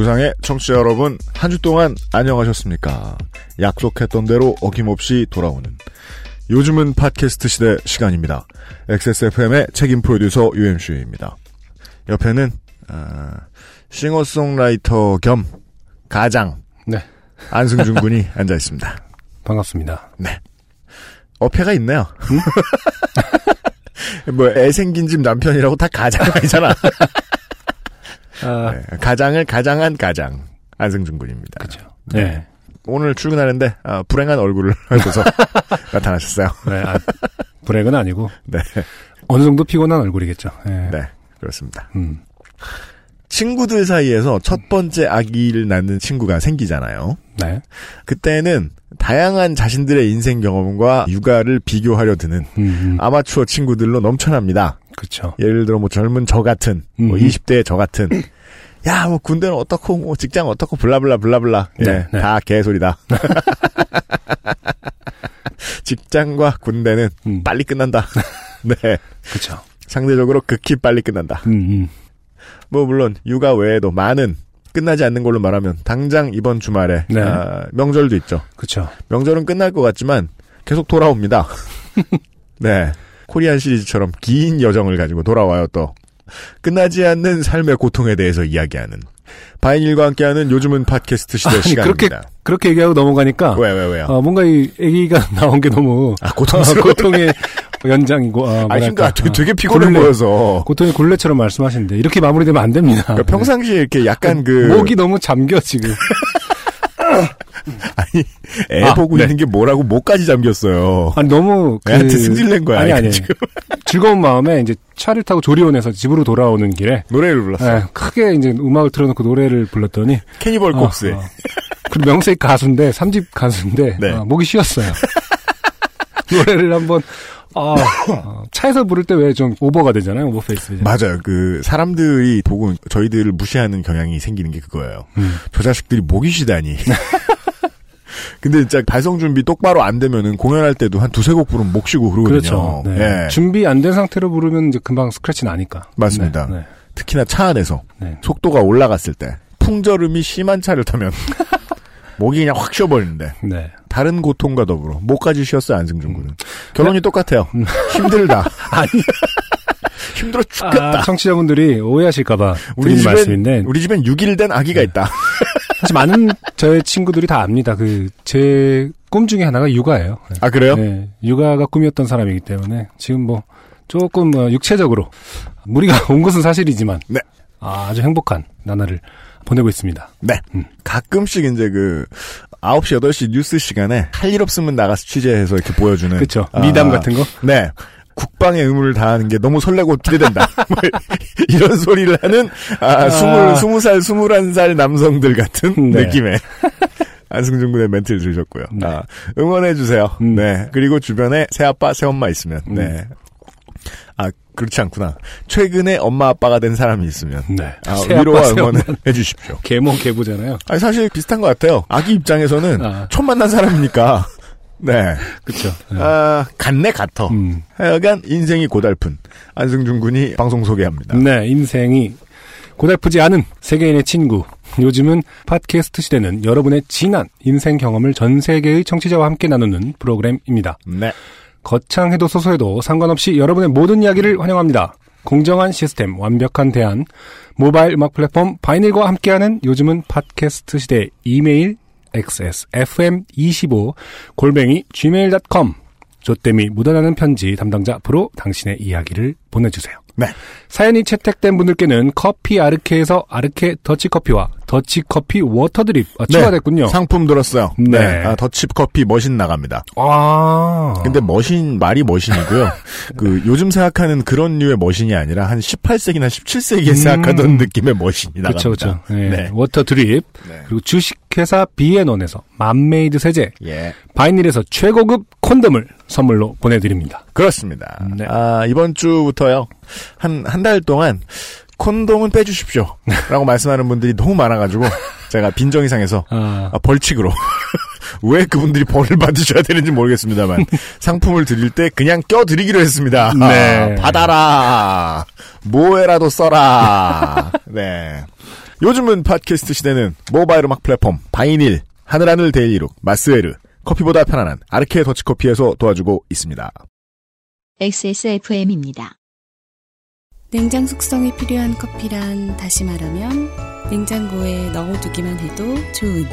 지구상의 청취자 여러분, 한 주 동안 안녕하셨습니까? 약속했던 대로 어김없이 돌아오는 요즘은 팟캐스트 시대 시간입니다. XSFM의 책임 프로듀서 UMC입니다. 옆에는 아, 싱어송라이터 겸 가장 네. 안승준 군이 앉아 있습니다. 반갑습니다. 네. 어폐가 있네요. 뭐애 생긴 집 남편이라고 다 가장 아니잖아. 아, 네, 가장을 가장한 가장 안승준 군입니다. 그렇죠. 네. 오늘 출근하는데 아, 불행한 얼굴을 하고서 나타나셨어요. 네. 아, 불행은 아니고 네, 어느 정도 피곤한 얼굴이겠죠. 네. 네 그렇습니다. 음. 친구들 사이에서 첫 번째 아기를 낳는 친구가 생기잖아요. 네. 그때는 다양한 자신들의 인생 경험과 육아를 비교하려 드는 음, 음. 아마추어 친구들로 넘쳐납니다. 그렇죠. 예를 들어 뭐 젊은 저 같은 뭐 음. 20대의 저 같은 야 뭐 군대는 어떻고 뭐 직장 어떻고 블라블라 블라블라 예, 네, 네. 다 개소리다. 직장과 군대는 음. 빨리 끝난다. 네. 그렇죠. 상대적으로 극히 빨리 끝난다. 음, 음. 뭐 물론 육아 외에도 많은 끝나지 않는 걸로 말하면 당장 이번 주말에 네. 아, 명절도 있죠. 그렇죠. 명절은 끝날 것 같지만 계속 돌아옵니다. 네. 코리안 시리즈처럼 긴 여정을 가지고 돌아와요 또. 끝나지 않는 삶의 고통에 대해서 이야기하는 바이닐과 함께하는 요즘은 팟캐스트 시대 아니, 시간입니다. 그렇게 그렇게 얘기하고 넘어가니까 왜 왜 왜 요? 어, 뭔가 이 아기가 나온 게 너무 아 고통스러워. 고통의 연장이고 아, 아. 힘들어. 되게, 되게 피곤해 굴레. 보여서. 고통의 굴레처럼 말씀하시는데 이렇게 마무리되면 안 됩니다. 그러니까 평상시에 이렇게 약간 그 목이 너무 잠겨 지금. 아니 애 아, 보고 네. 있는 게 뭐라고 목까지 잠겼어요. 아니 너무 그 애한테 승질낸 거야. 아니 아니. 지금 즐거운 마음에 이제 차를 타고 조리원에서 집으로 돌아오는 길에 노래를 불렀어. 예, 크게 이제 음악을 틀어놓고 노래를 불렀더니 Cannibal Corpse. 어, 어. 그리고 명색 가수인데 3집 가수인데 네. 어, 목이 쉬었어요. 노래를 한번 어, 어, 차에서 부를 때 왜 좀 오버가 되잖아요. 오버페이스. 맞아요. 그 사람들이 보고 저희들을 무시하는 경향이 생기는 게 그거예요. 음. 저 자식들이 목이 쉬다니. 근데 진짜 발성 준비 똑바로 안 되면은 공연할 때도 한 두세 곡 부르면 목 쉬고 그러거든요. 그렇죠. 네. 예. 준비 안 된 상태로 부르면 이제 금방 스크래치 나니까. 맞습니다. 네, 네, 특히나 차 안에서 네. 속도가 올라갔을 때 풍절음이 심한 차를 타면 목이 그냥 확 쉬어버리는데. 네. 다른 고통과 더불어 목까지 쉬었어요 안승준 군은. 결론이 똑같아요. 힘들다. 아니, 힘들어 죽겠다. 아, 청취자분들이 오해하실까봐 우리 집엔 말씀인데. 우리 집엔 6일 된 아기가 있다. 사실 많은 저의 친구들이 다 압니다. 그 제 꿈 중에 하나가 육아예요. 아 그래요? 네, 육아가 꿈이었던 사람이기 때문에 지금 뭐 조금 어, 육체적으로 무리가 온 것은 사실이지만 네. 아, 아주 행복한 나날을 보내고 있습니다. 네 음. 가끔씩 이제 그 9시 8시 뉴스 시간에 할 일 없으면 나가서 취재해서 이렇게 보여주는 그렇죠. 아, 미담 같은 거. 네 국방의 의무를 다하는 게 너무 설레고 기대된다. 뭐 이런 소리를 하는, 아, 스물, 스무 살, 스물한 살 남성들 같은 네. 느낌의. 안승준 군의 멘트를 들으셨고요. 네. 아, 응원해주세요. 음. 네. 그리고 주변에 새아빠, 새엄마 있으면, 음. 네. 아, 그렇지 않구나. 최근에 엄마, 아빠가 된 사람이 있으면, 네. 아, 위로와. 응원을 해주십시오. 계모 계부잖아요. 아니, 사실 비슷한 것 같아요. 아기 입장에서는 아. 처음 만난 사람이니까, 네. 그렇죠. 네. 아, 같네, 같어. 음. 하여간 인생이 고달픈 안승준 군이 방송 소개합니다. 네, 인생이 고달프지 않은 세계인의 친구. 요즘은 팟캐스트 시대는 여러분의 진한 인생 경험을 전 세계의 청취자와 함께 나누는 프로그램입니다. 네. 거창해도 소소해도 상관없이 여러분의 모든 이야기를 환영합니다. 공정한 시스템, 완벽한 대안, 모바일 음악 플랫폼 바이닐과 함께하는 요즘은 팟캐스트 시대 이메일 xsfm25 골뱅이 gmail.com 조땜이 묻어나는 편지 담당자 앞으로 당신의 이야기를 보내주세요. 네. 사연이 채택된 분들께는 커피 아르케에서 아르케 더치커피와 더치커피 water drip 아, 추가됐군요. 상품 들었어요. 네. 네. 아, 더치 커피 머신 나갑니다. 아. 근데 머신 말이 머신이고요. 그 요즘 생각하는 그런 류의 머신이 아니라 한 18세기나 17세기에 음. 생각하던 느낌의 머신이 나갑니다. 그렇죠, 그렇죠. 네. 네. water drip 네. 그리고 주식회사 비앤원에서 맘메이드 세제, 예. 바이닐에서 최고급 콘돔을 선물로 보내드립니다. 그렇습니다. 네. 아, 이번 주부터요. 한, 한 달 동안 콘돔은 빼주십시오. 라고 말씀하는 분들이 너무 많아가지고 제가 빈정 이상해서 아, 아, 벌칙으로. 왜 그분들이 벌을 받으셔야 되는지 모르겠습니다만 상품을 드릴 때 그냥 껴드리기로 했습니다. 네. 받아라. 뭐에라도 써라. 네. 요즘은 팟캐스트 시대는 모바일 음악 플랫폼 바이닐, 하늘하늘 데일리룩, 마스에르, 커피보다 편안한 아르케 더치커피에서 도와주고 있습니다. XSFM입니다. 냉장 숙성이 필요한 커피란 다시 말하면 냉장고에 넣어두기만 해도 좋은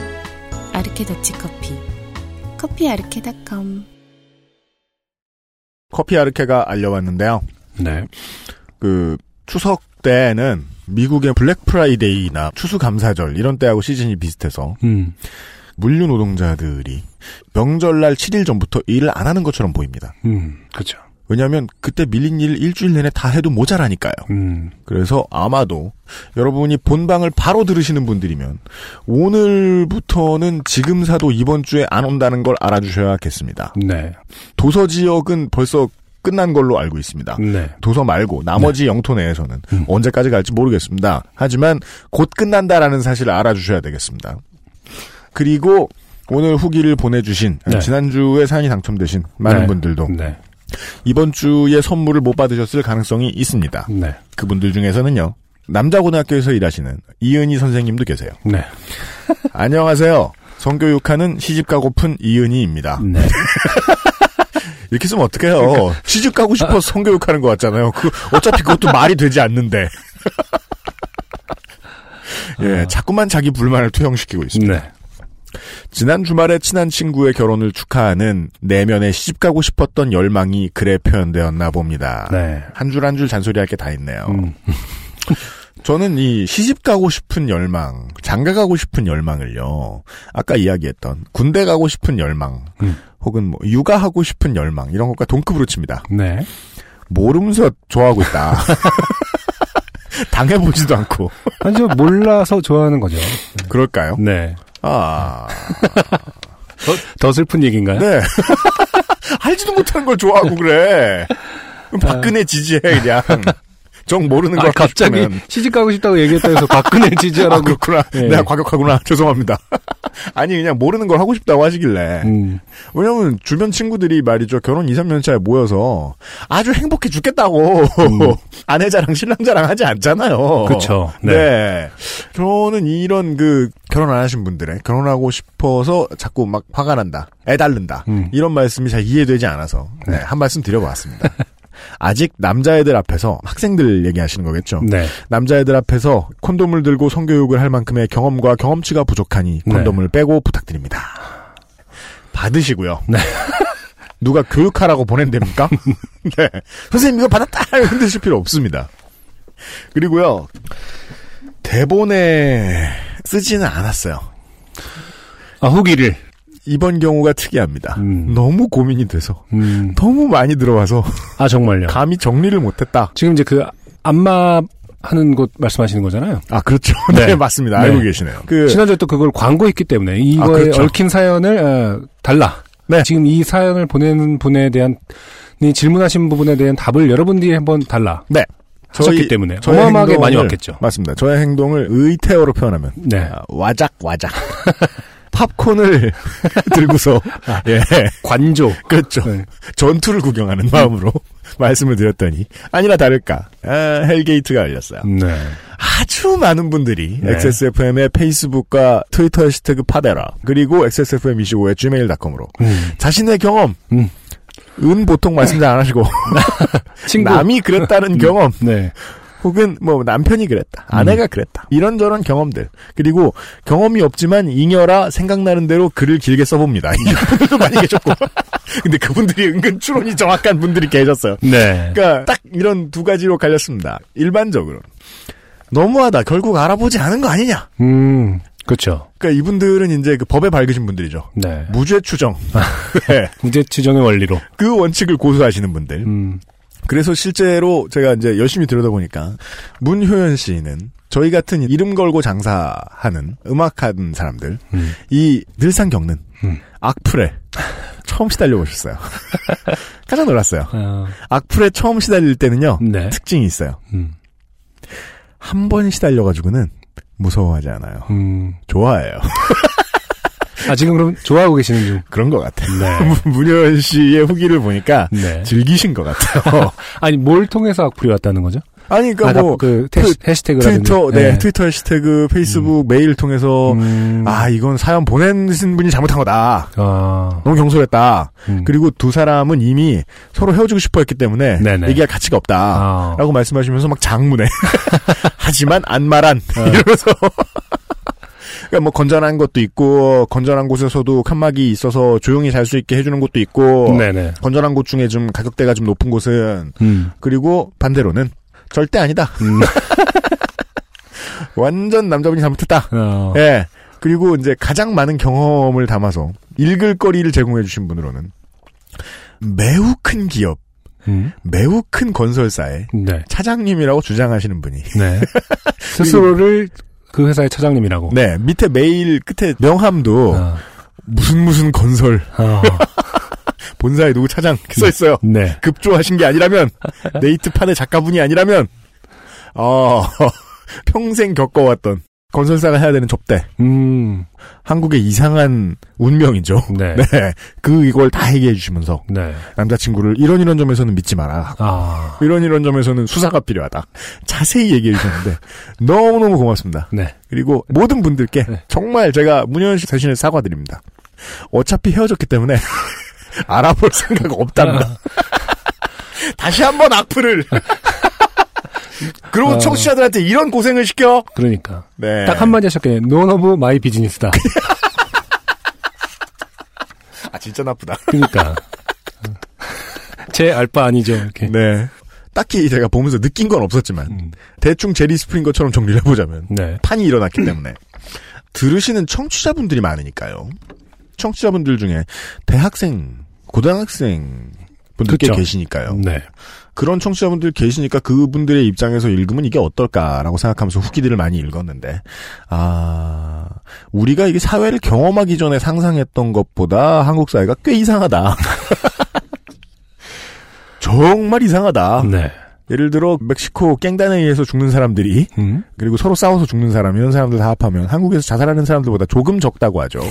아르케 더치 커피. 커피 아르케닷컴. 커피 아르케가 알려왔는데요. 네. 그 추석 때는 미국의 블랙 프라이데이나 추수감사절 이런 때하고 시즌이 비슷해서 음, 물류 노동자들이 명절날 7일 전부터 일을 안 하는 것처럼 보입니다. 음, 그렇죠. 왜냐하면 그때 밀린 일 일주일 내내 다 해도 모자라니까요. 음, 그래서 아마도 여러분이 본방을 바로 들으시는 분들이면 오늘부터는 지금 사도 이번 주에 안 온다는 걸 알아주셔야겠습니다. 네, 도서 지역은 벌써 끝난 걸로 알고 있습니다. 네, 도서 말고 나머지 영토 내에서는 음. 언제까지 갈지 모르겠습니다. 하지만 곧 끝난다라는 사실을 알아주셔야 되겠습니다. 그리고 오늘 후기를 보내주신 네. 지난주에 사연이 당첨되신 많은 네. 분들도 네, 이번 주에 선물을 못 받으셨을 가능성이 있습니다. 네, 그분들 중에서는요. 남자 고등학교에서 일하시는 이은희 선생님도 계세요. 네, 안녕하세요. 성교육하는 시집가고픈 이은희입니다. 네. 이렇게 쓰면 어떡해요. 그러니까. 시집 가고 싶어서 성교육하는 것 같잖아요. 그 어차피 그것도 말이 되지 않는데. 예, 자꾸만 자기 불만을 투영시키고 있습니다. 네. 지난 주말에 친한 친구의 결혼을 축하하는 내면에 시집 가고 싶었던 열망이 글에 표현되었나 봅니다. 네. 한줄 한 줄 잔소리할 게 다 있네요. 음, 저는 이 시집 가고 싶은 열망, 장가 가고 싶은 열망을요. 아까 이야기했던 군대 가고 싶은 열망, 음. 혹은 뭐 육아하고 싶은 열망 이런 것과 동급으로 칩니다. 네. 모르면서 좋아하고 있다. 당해보지도 않고 아니, 저 몰라서 좋아하는 거죠. 그럴까요? 네. 아, 더 슬픈 얘기인가요? 네. 알지도 못하는 걸 좋아하고 그래. 박근혜 지지해 그냥. 정 모르는 거 아, 갑자기 싶으면. 시집 가고 싶다고 얘기했다 해서 박근혜 아, 지지하라고. 그렇구나. 예. 내가 과격하구나. 죄송합니다. 아니, 그냥 모르는 걸 하고 싶다고 하시길래. 음, 왜냐면 주변 친구들이 말이죠. 결혼 2, 3년 차에 모여서 아주 행복해 죽겠다고 아내 자랑, 신랑 자랑 하지 않잖아요. 음. 그쵸. 네. 네. 저는 이런 그 결혼 안 하신 분들의 결혼하고 싶어서 자꾸 막 화가 난다. 애달른다. 음. 이런 말씀이 잘 이해되지 않아서 네, 한 말씀 드려봤습니다. 아직 남자애들 앞에서 학생들 얘기하시는 거겠죠. 네. 남자애들 앞에서 콘돔을 들고 성교육을 할 만큼의 경험과 경험치가 부족하니 네. 콘돔을 빼고 부탁드립니다. 받으시고요. 네. 누가 교육하라고 보낸답니까? 네. 선생님 이거 받았다! 흔드실 필요 없습니다. 그리고요. 대본에 쓰지는 않았어요. 아, 후기를. 이번 경우가 특이합니다. 음. 너무 고민이 돼서 음. 너무 많이 들어와서 아, 정말요. 감히 정리를 못했다. 지금 이제 그, 안마 하는 곳 말씀하시는 거잖아요. 아 그렇죠. 네, 네. 맞습니다. 네. 알고 계시네요. 그 지난주에 또 그걸 광고했기 때문에 이거에 그렇죠. 얽힌 사연을 어, 달라. 네. 지금 이 사연을 보내는 분에 대한 이 질문하신 부분에 대한 답을 여러분들이 한번 달라. 네. 하셨기 때문에 저의 어마어마하게 많이 행동을- 왔겠죠. 맞습니다. 저의 행동을 의태어로 표현하면 네. 아, 와작 와작 팝콘을 들고서 예 관조. 그렇죠 네. 전투를 구경하는 마음으로 말씀을 드렸더니 아니나 다를까 아, hell gate가 열렸어요. 네. 아주 많은 분들이 네. XSFM의 페이스북과 트위터 해시태그 파데라 그리고 XSFM25의 gmail.com으로 음. 자신의 경험 음. 은 보통 말씀 잘 안 하시고 친구. 남이 그랬다는 경험 네. 혹은 뭐 남편이 그랬다, 아내가 음. 그랬다 이런저런 경험들 그리고 경험이 없지만 잉여라 생각나는 대로 글을 길게 써봅니다. 이런 분들도 많이 계셨고 근데 그분들이 은근 추론이 정확한 분들이 계셨어요. 네. 그러니까 딱 이런 두 가지로 갈렸습니다. 일반적으로 너무하다. 결국 알아보지 않은 거 아니냐. 음, 그렇죠. 그러니까 이분들은 이제 그 법에 밝으신 분들이죠. 네. 무죄 추정. 네. 무죄 추정의 원리로. 그 원칙을 고수하시는 분들. 음, 그래서 실제로 제가 이제 열심히 들여다보니까 문효연 씨는 저희 같은 이름 걸고 장사하는 음악하는 사람들 음, 이 늘상 겪는 음. 악플에 처음 시달려 보셨어요. 깜짝 놀랐어요. 어, 악플에 처음 시달릴 때는요 네. 특징이 있어요. 음, 한번 시달려 가지고는 무서워하지 않아요. 음. 좋아해요. 아, 지금 그럼 좋아하고 계시는 중. 그런 것 같아요. 네. 문효연 씨의 후기를 보니까 네. 즐기신 것 같아요. 아니, 뭘 통해서 악플이 왔다는 거죠? 아니 그러니까 아, 뭐 그, 트- 해시태그라든지. 트위터, 네, 트위터 해시태그, 페이스북, 메일 통해서 음, 아 이건 사연 보내신 분이 잘못한 거다. 아, 너무 경솔했다. 음. 그리고 두 사람은 이미 서로 헤어지고 싶어 했기 때문에 네네. 얘기할 가치가 없다. 아. 라고 말씀하시면서 막 장문해. 하지만 안 말한. 어. 이러면서. 그러니까 뭐 건전한 것도 있고 건전한 곳에서도 칸막이 있어서 조용히 잘 수 있게 해주는 곳도 있고 네네. 건전한 곳 중에 좀 가격대가 좀 높은 곳은 음, 그리고 반대로는 절대 아니다. 음, 완전 남자분이 잘못했다. 어, 예. 그리고 이제 가장 많은 경험을 담아서 읽을 거리를 제공해 주신 분으로는 매우 큰 기업, 음, 매우 큰 건설사의 네. 차장님이라고 주장하시는 분이 네. 스스로를 그 회사의 차장님이라고. 네 밑에 메일 끝에 명함도 아, 무슨 무슨 건설 어, 본사에 누구 차장 써 있어요. 네. 급조하신 게 아니라면 네이트판의 작가분이 아니라면 어 평생 겪어왔던 건설사가 해야 되는 접대 음, 한국의 이상한 운명이죠. 네. 네. 그 이걸 다 얘기해 주시면서 네. 남자친구를 이런 이런 점에서는 믿지 마라. 아, 이런 이런 점에서는 수사가 필요하다. 자세히 얘기해 주셨는데 너무너무 고맙습니다. 네. 그리고 모든 분들께 네. 정말 제가 문현 씨 대신에 사과드립니다. 어차피 헤어졌기 때문에 알아볼 생각 없답니다. 다시 한번 악플을 그리고 어. 청취자들한테 이런 고생을 시켜. 그러니까. 네. 딱 한마디 하셨겠네. none of my business다. 아 진짜 나쁘다. 그러니까. 제 알바 아니죠, 이렇게. 네. 딱히 제가 보면서 느낀 건 없었지만 음, 대충 제리 스프링 것처럼 정리를 해보자면 네. 판이 일어났기 때문에 들으시는 청취자분들이 많으니까요. 청취자분들 중에 대학생, 고등학생 분들 꽤 그쵸. 계시니까요. 네. 그런 청취자분들 계시니까 그분들의 입장에서 읽으면 이게 어떨까라고 생각하면서 후기들을 많이 읽었는데 아 우리가 이게 사회를 경험하기 전에 상상했던 것보다 한국 사회가 꽤 이상하다. 정말 이상하다. 네. 예를 들어 멕시코 깽단에 의해서 죽는 사람들이 음? 그리고 서로 싸워서 죽는 사람 이런 사람들 다 합하면 한국에서 자살하는 사람들보다 조금 적다고 하죠.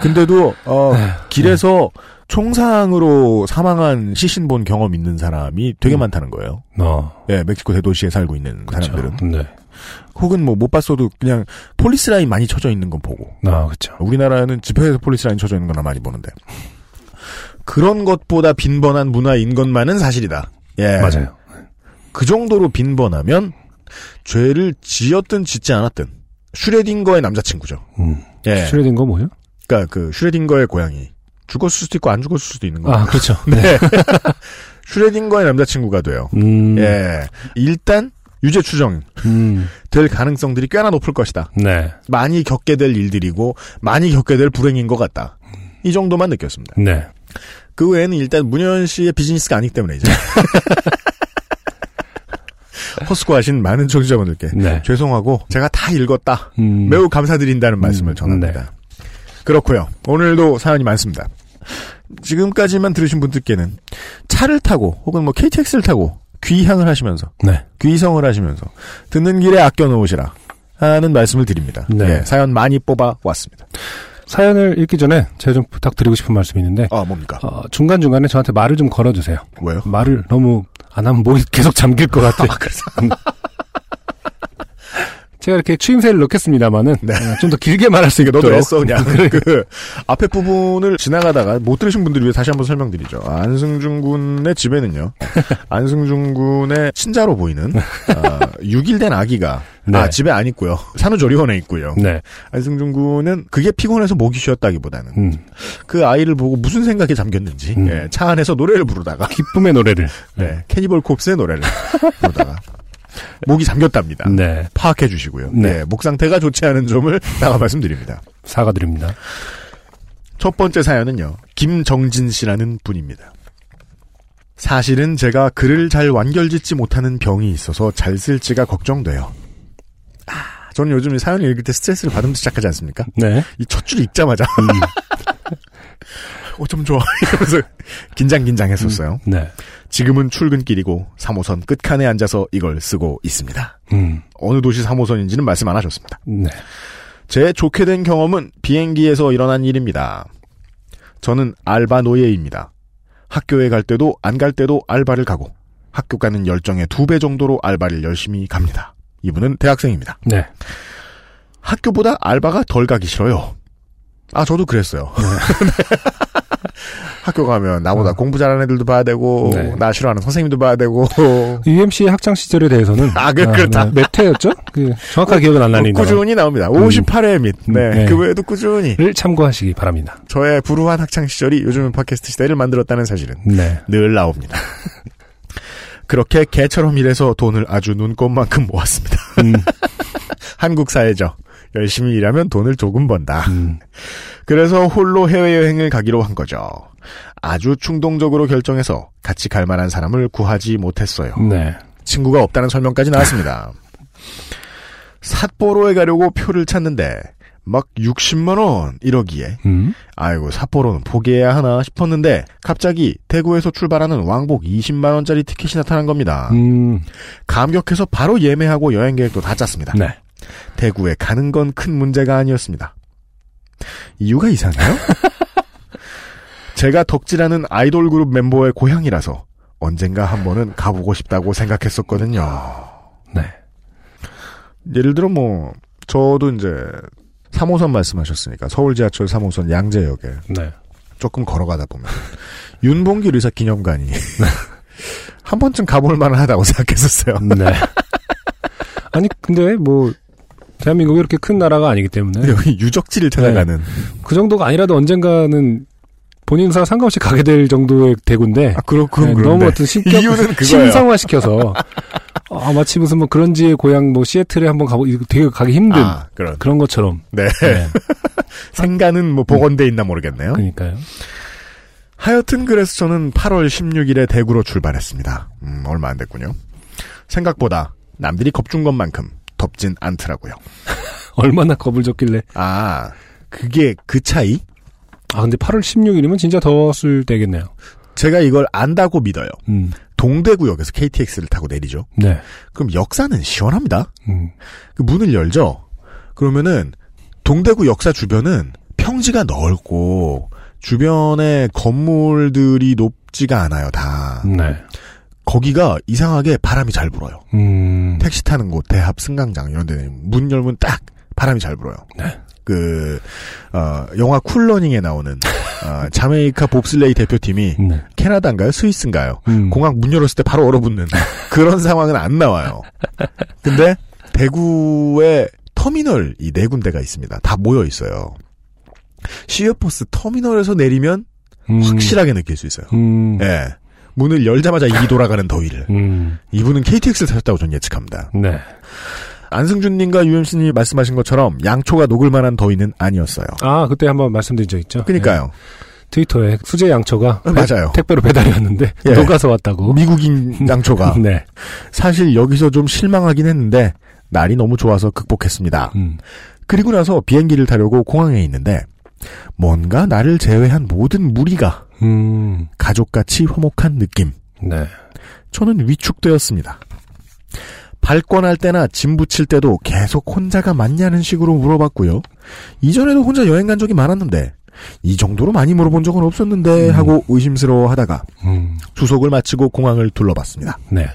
근데도 어, 길에서 총상으로 사망한 시신 본 경험 있는 사람이 되게 음. 많다는 거예요. 어. 예, 멕시코 대도시에 살고 있는 그쵸. 사람들은 네. 혹은 뭐 못 봤어도 그냥 폴리스 라인 많이 쳐져 있는 건 보고 아, 그쵸. 우리나라는 집회에서 폴리스 라인 쳐져 있는 거나 많이 보는데 그런 것보다 빈번한 문화인 것만은 사실이다. 예, 맞아요. 그 정도로 빈번하면 죄를 지었든 짓지 않았든 슈레딩거의 남자친구죠. 음. 예. 슈레딩 거 뭐요? 그러니까 그 슈레딩거의 고양이 죽었을 수도 있고 안 죽었을 수도 있는 거. 아, 그렇죠. 네. 슈레딩거의 남자친구가 돼요. 음. 예. 일단 유죄 추정 음. 될 가능성들이 꽤나 높을 것이다. 네. 많이 겪게 될 일들이고 많이 겪게 될 불행인 것 같다. 이 정도만 느꼈습니다. 네. 그 외에는 일단 문현 씨의 비즈니스가 아니기 때문에 이제 허스고하신 많은 청취자분들께 네. 죄송하고 제가 다 읽었다. 음. 매우 감사드린다는 말씀을 음, 전합니다. 그렇고요. 오늘도 사연이 많습니다. 지금까지만 들으신 분들께는 차를 타고 혹은 뭐 KTX를 타고 귀향을 하시면서 네. 귀성을 하시면서 듣는 길에 아껴 놓으시라 하는 말씀을 드립니다. 네. 예, 사연 많이 뽑아 왔습니다. 사연을 읽기 전에 제가 좀 부탁드리고 싶은 말씀이 있는데, 아 뭡니까? 어, 중간 중간에 저한테 말을 좀 걸어주세요. 왜요? 말을 너무 안 하면 목이 계속 잠길 것 같아. 음. 제가 이렇게 추임새를 넣겠습니다만은 네. 좀더 길게 말할 수 있도록 너도 했어 그냥 그 앞에 부분을 지나가다가 못 들으신 분들을 위해 다시 한번 설명드리죠. 안승준 군의 집에는요. 안승준 군의 친자로 보이는 아, 6일 된 아기가 네. 아 집에 안 있고요. 산후조리원에 있고요. 네. 안승준 군은 그게 피곤해서 목이 쉬었다기보다는 음, 그 아이를 보고 무슨 생각에 잠겼는지 음. 예, 차 안에서 노래를 부르다가 기쁨의 노래를. 네, 캐니벌 콥스의 노래를 부르다가 목이 잠겼답니다. 네. 파악해 주시고요. 네. 네. 목 상태가 좋지 않은 점을 나가 말씀드립니다. 사과드립니다. 첫 번째 사연은요. 김정진 씨라는 분입니다. 사실은 제가 글을 잘 완결짓지 못하는 병이 있어서 잘 쓸지가 걱정돼요. 아, 저는 요즘 이 사연을 읽을 때 스트레스를 받으면서 시작하지 않습니까? 네. 이 첫 줄 읽자마자 어쩜 좋아 이러면서 긴장 긴장 했었어요. 네. 지금은 출근길이고 3호선 끝칸에 앉아서 이걸 쓰고 있습니다. 음. 어느 도시 3호선인지는 말씀 안 하셨습니다. 네. 제 좋게 된 경험은 비행기에서 일어난 일입니다. 저는 알바 노예입니다. 학교에 갈 때도 안 갈 때도 알바를 가고 학교 가는 열정의 두 배 정도로 알바를 열심히 갑니다. 이분은 대학생입니다. 네. 학교보다 알바가 덜 가기 싫어요. 아, 저도 그랬어요. 학교 가면 나보다 어. 공부 잘하는 애들도 봐야 되고, 네. 나 싫어하는 선생님도 봐야 되고, UMC의 학창 시절에 대해서는 아, 그- 그렇다. 네. 몇 회였죠? 그 정확하게 기억은 안 나니까. 꾸준히 나옵니다. 58회 및, 네. 네. 그 외에도 꾸준히. 를 참고하시기 바랍니다. 저의 불우한 학창 시절이 요즘은 팟캐스트 시대를 만들었다는 사실은 네. 늘 나옵니다. 그렇게 개처럼 일해서 돈을 아주 눈꼽만큼 모았습니다. 음, 한국 사회죠. 열심히 일하면 돈을 조금 번다. 음, 그래서 홀로 해외여행을 가기로 한 거죠. 아주 충동적으로 결정해서 같이 갈 만한 사람을 구하지 못했어요. 네. 친구가 없다는 설명까지 나왔습니다. 삿포로에 가려고 표를 찾는데 막 60만 원 이러기에 음, 아이고 삿포로는 포기해야 하나 싶었는데 갑자기 대구에서 출발하는 왕복 20만 원짜리 티켓이 나타난 겁니다. 음, 감격해서 바로 예매하고 여행 계획도 다 짰습니다. 네. 대구에 가는 건 큰 문제가 아니었습니다. 이유가 이상해요? 제가 덕질하는 아이돌 그룹 멤버의 고향이라서 언젠가 한 번은 가보고 싶다고 생각했었거든요. 네. 예를 들어 뭐 저도 이제 3호선 말씀하셨으니까 서울 지하철 3호선 양재역에 네. 조금 걸어가다 보면 윤봉길 의사 기념관이 한 번쯤 가볼 만하다고 생각했었어요. 네. 아니, 근데 뭐, 대한민국이 이렇게 큰 나라가 아니기 때문에 여기 유적지를 찾아가는 그 정도가 아니라도 언젠가는 본인사 상관없이 가게 될 정도의 대구인데 아, 그렇, 그럼 네. 너무 어떤 신격. 신성화시켜서 아, 마치 무슨 뭐 그런지의 고향 뭐 시애틀에 한번 가고 이거 되게 가기 힘든 아, 그런. 그런 것처럼 네. 네. 생가는 뭐 복원돼 있나 모르겠네요. 그러니까요. 하여튼 그래서 저는 8월 16일에 대구로 출발했습니다. 음, 얼마 안 됐군요. 생각보다 남들이 겁준 것만큼 덥진 않더라고요. 얼마나 겁을 줬길래 아, 그게 그 차이? 아 근데 8월 16일이면 진짜 더웠을 때겠네요. 제가 이걸 안다고 믿어요. 음. 동대구역에서 KTX를 타고 내리죠. 네. 그럼 역사는 시원합니다. 음. 그 문을 열죠. 그러면은 동대구 역사 주변은 평지가 넓고 주변에 건물들이 높지가 않아요, 다. 네. 거기가 이상하게 바람이 잘 불어요. 음. 택시 타는 곳, 대합 승강장 이런 데는 문 열면 딱 바람이 잘 불어요. 네. 그, 어, 영화 쿨러닝에 나오는, 어, 자메이카 봅슬레이 대표팀이 네. 캐나다인가요? 스위스인가요? 음. 공항 문 열었을 때 바로 얼어붙는 그런 상황은 안 나와요. 근데 대구에 터미널 이 네 군데가 있습니다. 다 모여 있어요. 시외버스 터미널에서 내리면 음. 확실하게 느낄 수 있어요. 음. 예. 문을 열자마자 입이 돌아가는 더위를. 음. 이분은 KTX를 타셨다고 저는 예측합니다. 네. 안승준님과 유엠씨님이 말씀하신 것처럼 양초가 녹을 만한 더위는 아니었어요. 아 그때 한번 말씀드린 적 있죠. 그러니까요. 네. 트위터에 수제 양초가 어, 맞아요. 택배로 배달이 왔는데 예. 녹아서 왔다고. 미국인 양초가 네. 사실 여기서 좀 실망하긴 했는데 날이 너무 좋아서 극복했습니다. 음. 그리고 나서 비행기를 타려고 공항에 있는데 뭔가 나를 제외한 모든 무리가 음. 가족같이 화목한 느낌. 네. 저는 위축되었습니다. 발권할 때나 짐 붙일 때도 계속 혼자가 맞냐는 식으로 물어봤고요. 이전에도 혼자 여행 간 적이 많았는데 이 정도로 많이 물어본 적은 없었는데 음. 하고 의심스러워하다가 음. 주속을 마치고 공항을 둘러봤습니다. 네.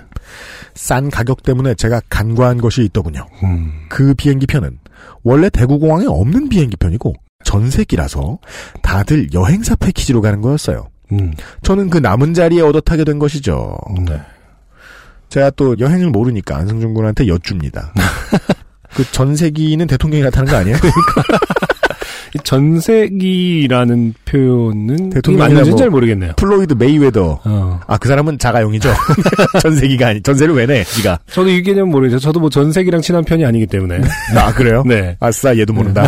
싼 가격 때문에 제가 간과한 것이 있더군요. 음. 그 비행기 편은 원래 대구공항에 없는 비행기 편이고 전세기라서 다들 여행사 패키지로 가는 거였어요. 음. 저는 그 남은 자리에 얻어 타게 된 것이죠. 네. 제가 또 여행을 모르니까 안승준 군한테 여쭙니다. 그 전세기는 대통령이 나타나는 거 아니에요? 이 전세기라는 표현은 대통령이나 맞는지 뭐- 잘 모르겠네요. 플로이드 메이웨더. 어. 아, 그 사람은 자가용이죠. 전세기가 아니, 전세를 왜 내, 니가. 저도 이 개념 모르죠. 저도 뭐 전세기랑 친한 편이 아니기 때문에. 아, 그래요? 네. 아싸, 얘도 모른다.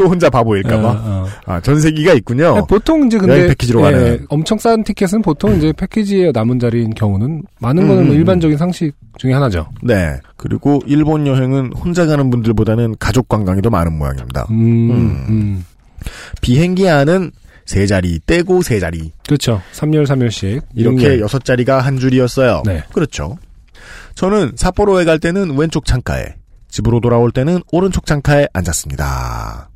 또 혼자 바보일까봐. 어, 어. 아, 전세기가 있군요. 네, 보통 이제 근데 패키지로 예, 가는. 엄청 싼 티켓은 보통 이제 패키지에 남은 자리인 경우는 많은 거는 뭐 음. 일반적인 상식 중에 하나죠. 네. 그리고 일본 여행은 혼자 가는 분들보다는 가족 관광이 더 많은 모양입니다. 음, 음. 음. 비행기 안은 세 자리, 떼고 세 자리. 그렇죠. 3열 3열씩 이렇게 여섯 자리가 한 줄이었어요. 네. 그렇죠. 저는 삿포로에 갈 때는 왼쪽 창가에, 집으로 돌아올 때는 오른쪽 창가에 앉았습니다.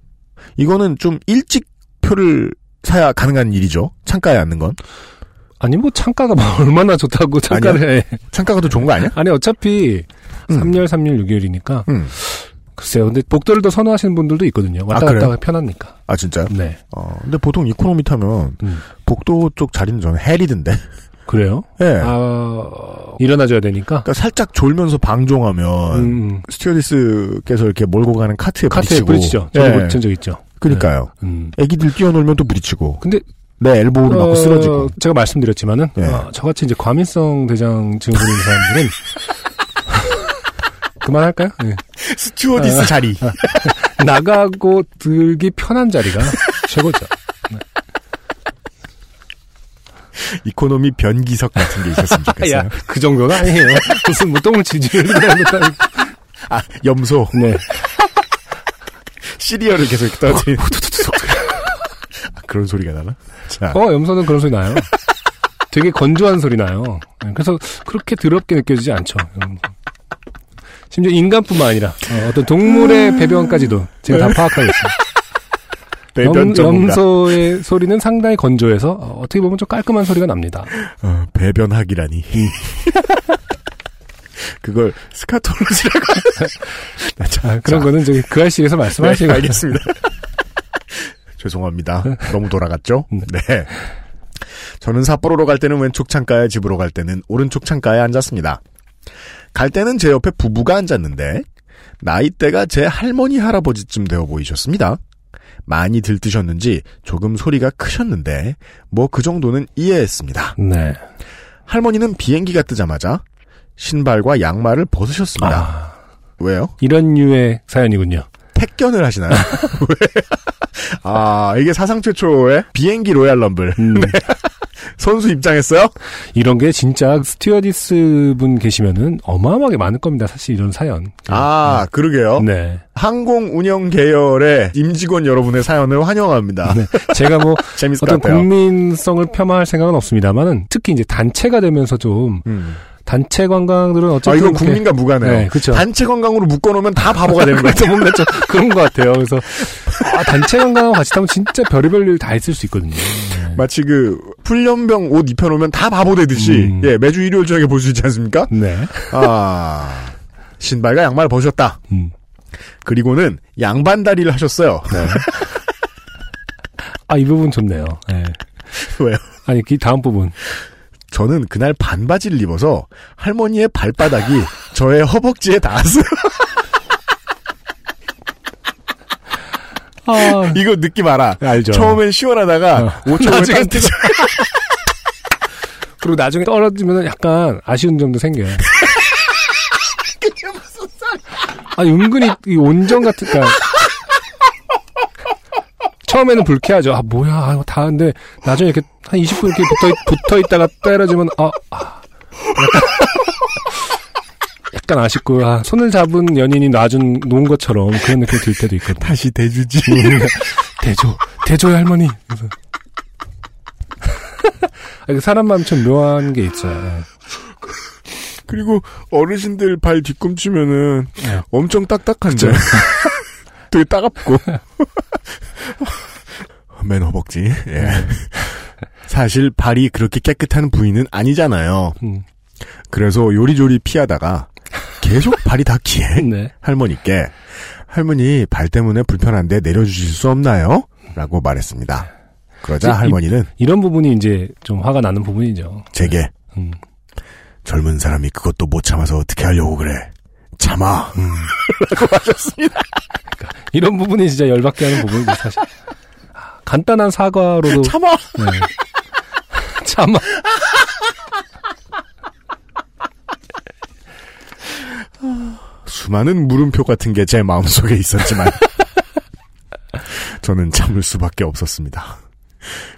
이거는 좀 일찍 표를 사야 가능한 일이죠. 창가에 앉는 건. 아니 뭐 창가가 뭐 얼마나 좋다고 창가를 해. 창가가 더 좋은 거 아니야? 아니 어차피 음. 3열 3열 6열이니까 음. 글쎄요. 근데 복도를 더 선호하시는 분들도 있거든요. 왔다 아? 갔다 편하니까. 아, 진짜요? 네. 어, 근데 보통 이코노미 타면 음. 복도 쪽 자리는 저는 헬이던데. 그래요? 예. 아 일어나줘야 되니까. 그러니까 살짝 졸면서 방종하면 음, 스튜어디스께서 이렇게 몰고 가는 카트에 카트에 부딪히고. 부딪히죠. 저도 예. 부딪힌 적 있죠. 그러니까요. 음. 애기들 뛰어놀면 또 부딪히고. 근데 내 엘보우로 맞고 어, 쓰러지고. 제가 말씀드렸지만은 예. 어, 저같이 이제 과민성 대장 증후군 사람들은 그만할까요? 예. 스튜어디스 아. 자리. 나가고 들기 편한 자리가 최고죠. 이코노미 변기석 같은 게 있었으면 좋겠어요. 야, 그 정도는 아니에요. 무슨 뭐 똥을 아니고. 아, 염소. 네. 시리얼을 계속 이렇게 떠지. 아, 그런 소리가 나나? 자. 어, 염소는 그런 소리 나요. 되게 건조한 소리 나요. 네, 그래서 그렇게 더럽게 느껴지지 않죠. 음. 심지어 인간뿐만 아니라 어, 떤 동물의 배변까지도 제가 다 파악하고 있어요. 배변 염, 전문가. 염소의 소리는 상당히 건조해서 어, 어떻게 보면 좀 깔끔한 소리가 납니다. 어, 배변학이라니. 그걸 스카톨로지라고. 자, 아, 그런 자, 거는 저기 그 알실에서 말씀하시고 네, 알겠습니다. 죄송합니다. 너무 돌아갔죠? 네. 저는 삿포로로 갈 때는 왼쪽 창가에 집으로 갈 때는 오른쪽 창가에 앉았습니다. 갈 때는 제 옆에 부부가 앉았는데 나이대가 제 할머니 할아버지쯤 되어 보이셨습니다. 많이 들뜨셨는지 조금 소리가 크셨는데 뭐 그 정도는 이해했습니다. 네. 할머니는 비행기가 뜨자마자 신발과 양말을 벗으셨습니다. 아, 왜요? 이런 류의 사연이군요. 택견을 하시나요? 왜? 아, 이게 사상 최초의 비행기 Royal Rumble. 음, 선수 입장했어요? 이런 게 진짜 스튜어디스 분 계시면은 어마어마하게 많을 겁니다. 사실 이런 사연. 아, 그러게요. 네. 항공 운영 계열의 임직원 여러분의 사연을 환영합니다. 네. 제가 뭐 어떤 같아요. 국민성을 폄하할 생각은 없습니다만은 특히 이제 단체가 되면서 좀 음. 단체 관광들은 어쨌든 아, 이건 국민과 무관해요. 네, 그쵸. 단체 관광으로 묶어놓으면 다 바보가 되는 거예요. 뭔가 좀 그런 것 같아요. 그래서 아, 단체 관광하고 같이 타면 진짜 별의별 일 다 있을 수 있거든요. 네. 마치 그 훈련병 옷 입혀놓으면 다 바보 되듯이 음. 예 매주 일요일 저녁에 볼 수 있지 않습니까? 네. 아 신발과 양말 벗으셨다. 음. 그리고는 양반다리를 하셨어요. 아, 이 부분 좋네요. 네. 왜요? 아니, 그 다음 부분. 저는 그날 반바지를 입어서 할머니의 발바닥이 저의 허벅지에 닿았어요. 아, 이거 느낌 알아. 알죠. 처음엔 시원하다가 어. 5초 후에 나중엔 따뜻해져. 그리고 나중에 떨어지면 약간 아쉬운 점도 생겨요. 그게 무슨 소리? 아니, 은근히 이 온정 같은, 그니까. 처음에는 불쾌하죠. 아, 뭐야. 아, 이거 다, 근데 나중에 이렇게 한 20분 이렇게 붙어, 있- 붙어 있다가 떨어지면, 아, 아. 약간, 약간 아쉽고, 아, 손을 잡은 연인이 놔준, 놓은 것처럼 그런 느낌이 들 때도 있거든요. 다시 대주지. 대조, 대조의 할머니. 그래서. 아, 그 사람 마음 좀 묘한 게 있어요. 그리고 어르신들 발 뒤꿈치면은 네. 엄청 딱딱한데. 되게 따갑고. 맨 허벅지. 예. 사실 발이 그렇게 깨끗한 부위는 아니잖아요. 음, 그래서 요리조리 피하다가 계속 발이 닿기에 네. 할머니께 할머니 발 때문에 불편한데 내려주실 수 없나요? 라고 말했습니다. 그러자 이- 할머니는 이 런 부분이 이제 좀 화가 나는 부분이죠. 제게 음. 젊은 사람이 그것도 못 참아서 어떻게 하려고 그래. 참아. 라고 하셨습니다. 이런 부분이 진짜 열받게 하는 부분이죠, 사실. 아, 간단한 사과로도. 참아. 네. 참아. 수많은 물음표 같은 게 제 마음속에 있었지만 저는 참을 수밖에 없었습니다.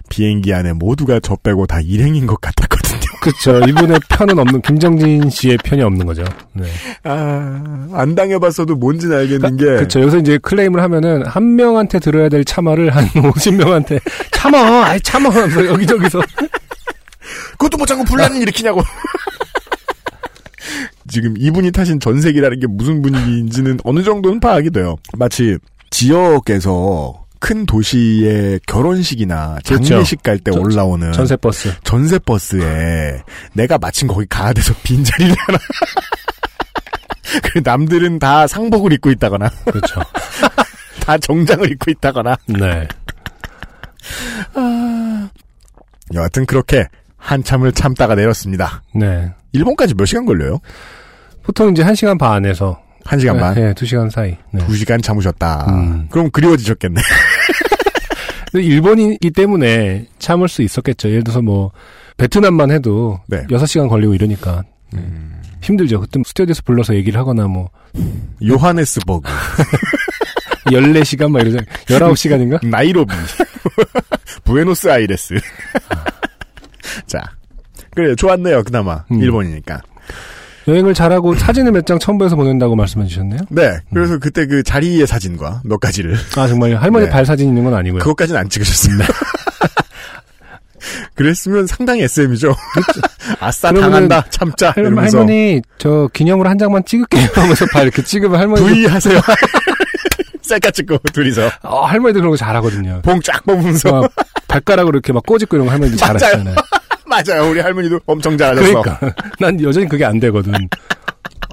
비행기 안에 모두가 저 빼고 다 일행인 것 같았거든요. 그쵸. 이분의 편은 없는, 김정진 씨의 편이 없는 거죠. 네. 아, 안 당해봤어도 뭔지는 알겠는 게. 그쵸. 여기서 이제 클레임을 하면은, 한 명한테 들어야 될 참화를 한 50명한테, 참아! 아이, 참아! 하면서 여기저기서. 그것도 못 참고 분란을 일으키냐고. 지금 이분이 타신 전색이라는 게 무슨 분위기인지는 어느 정도는 파악이 돼요. 마치 지역에서 큰 도시의 결혼식이나 그렇죠. 장례식 갈때 전- 올라오는 전세 버스. 전세 버스에 내가 마침 거기 가야 돼서 빈 자리를 하나. 그 남들은 다 상복을 입고 있다거나 그렇죠. 다 정장을 입고 있다거나 네. 여하튼 그렇게 한참을 참다가 내렸습니다. 네. 일본까지 몇 시간 걸려요? 보통 이제 1시간 반에서. 한 시간 반? 네, 2시간 사이. 네. 두 시간 참으셨다. 음. 그럼 그리워지셨겠네. 근데 일본이기 때문에 참을 수 있었겠죠. 예를 들어서 뭐, 베트남만 해도 네. 6시간 걸리고 이러니까. 네. 음. 힘들죠. 그때 스튜디오에서 불러서 얘기를 하거나 뭐, 요하네스버그, 14시간 막 이러잖아요. 19시간인가? 나이로비, 부에노스 아이레스. 자, 그래 좋았네요. 그나마 음. 일본이니까. 여행을 잘하고 사진을 몇 장 첨부해서 보낸다고 말씀해 주셨네요. 네, 그래서 그때 그 자리의 사진과 몇 가지를 아, 정말요? 할머니 네. 발 사진 있는 건 아니고요. 그것까지는 안 찍으셨습니다. 그랬으면 상당히 SM이죠. 아싸 그러면은 당한다 참자 할, 이러면서 할머니, 저 기념으로 한 장만 찍을게요. 하면서 발 이렇게 찍으면 할머니. V 하세요. 셀카 찍고 둘이서 어, 할머니들 그런 거 잘하거든요. 봉 쫙 뽑으면서 막 발가락으로 이렇게 막 꼬집고 이런 거 할머니들 맞아요. 잘하시잖아요. 맞아요. 우리 할머니도 엄청 잘하셨어. 그러니까. 난 여전히 그게 안 되거든.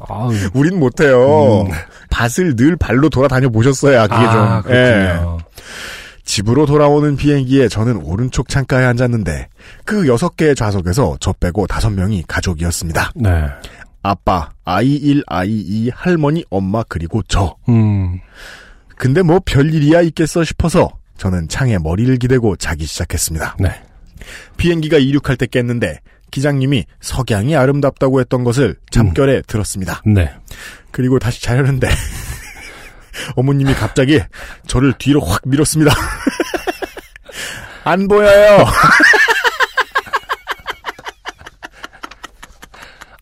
아우. 우린 못해요. 음. 밭을 늘 발로 돌아다녀 보셨어야 그게 아, 좀. 예. 그렇군요. 집으로 돌아오는 비행기에 저는 오른쪽 창가에 앉았는데 그 여섯 개의 좌석에서 저 빼고 다섯 명이 가족이었습니다. 네. 아빠, 아이 1, 아이 2, 할머니, 엄마 그리고 저. 음. 근데 뭐 별일이야 있겠어 싶어서 저는 창에 머리를 기대고 자기 시작했습니다. 네. 비행기가 이륙할 때 깼는데 기장님이 석양이 아름답다고 했던 것을 잠결에 들었습니다. 네. 그리고 다시 자려는데 어머님이 갑자기 저를 뒤로 확 밀었습니다. 안 보여요.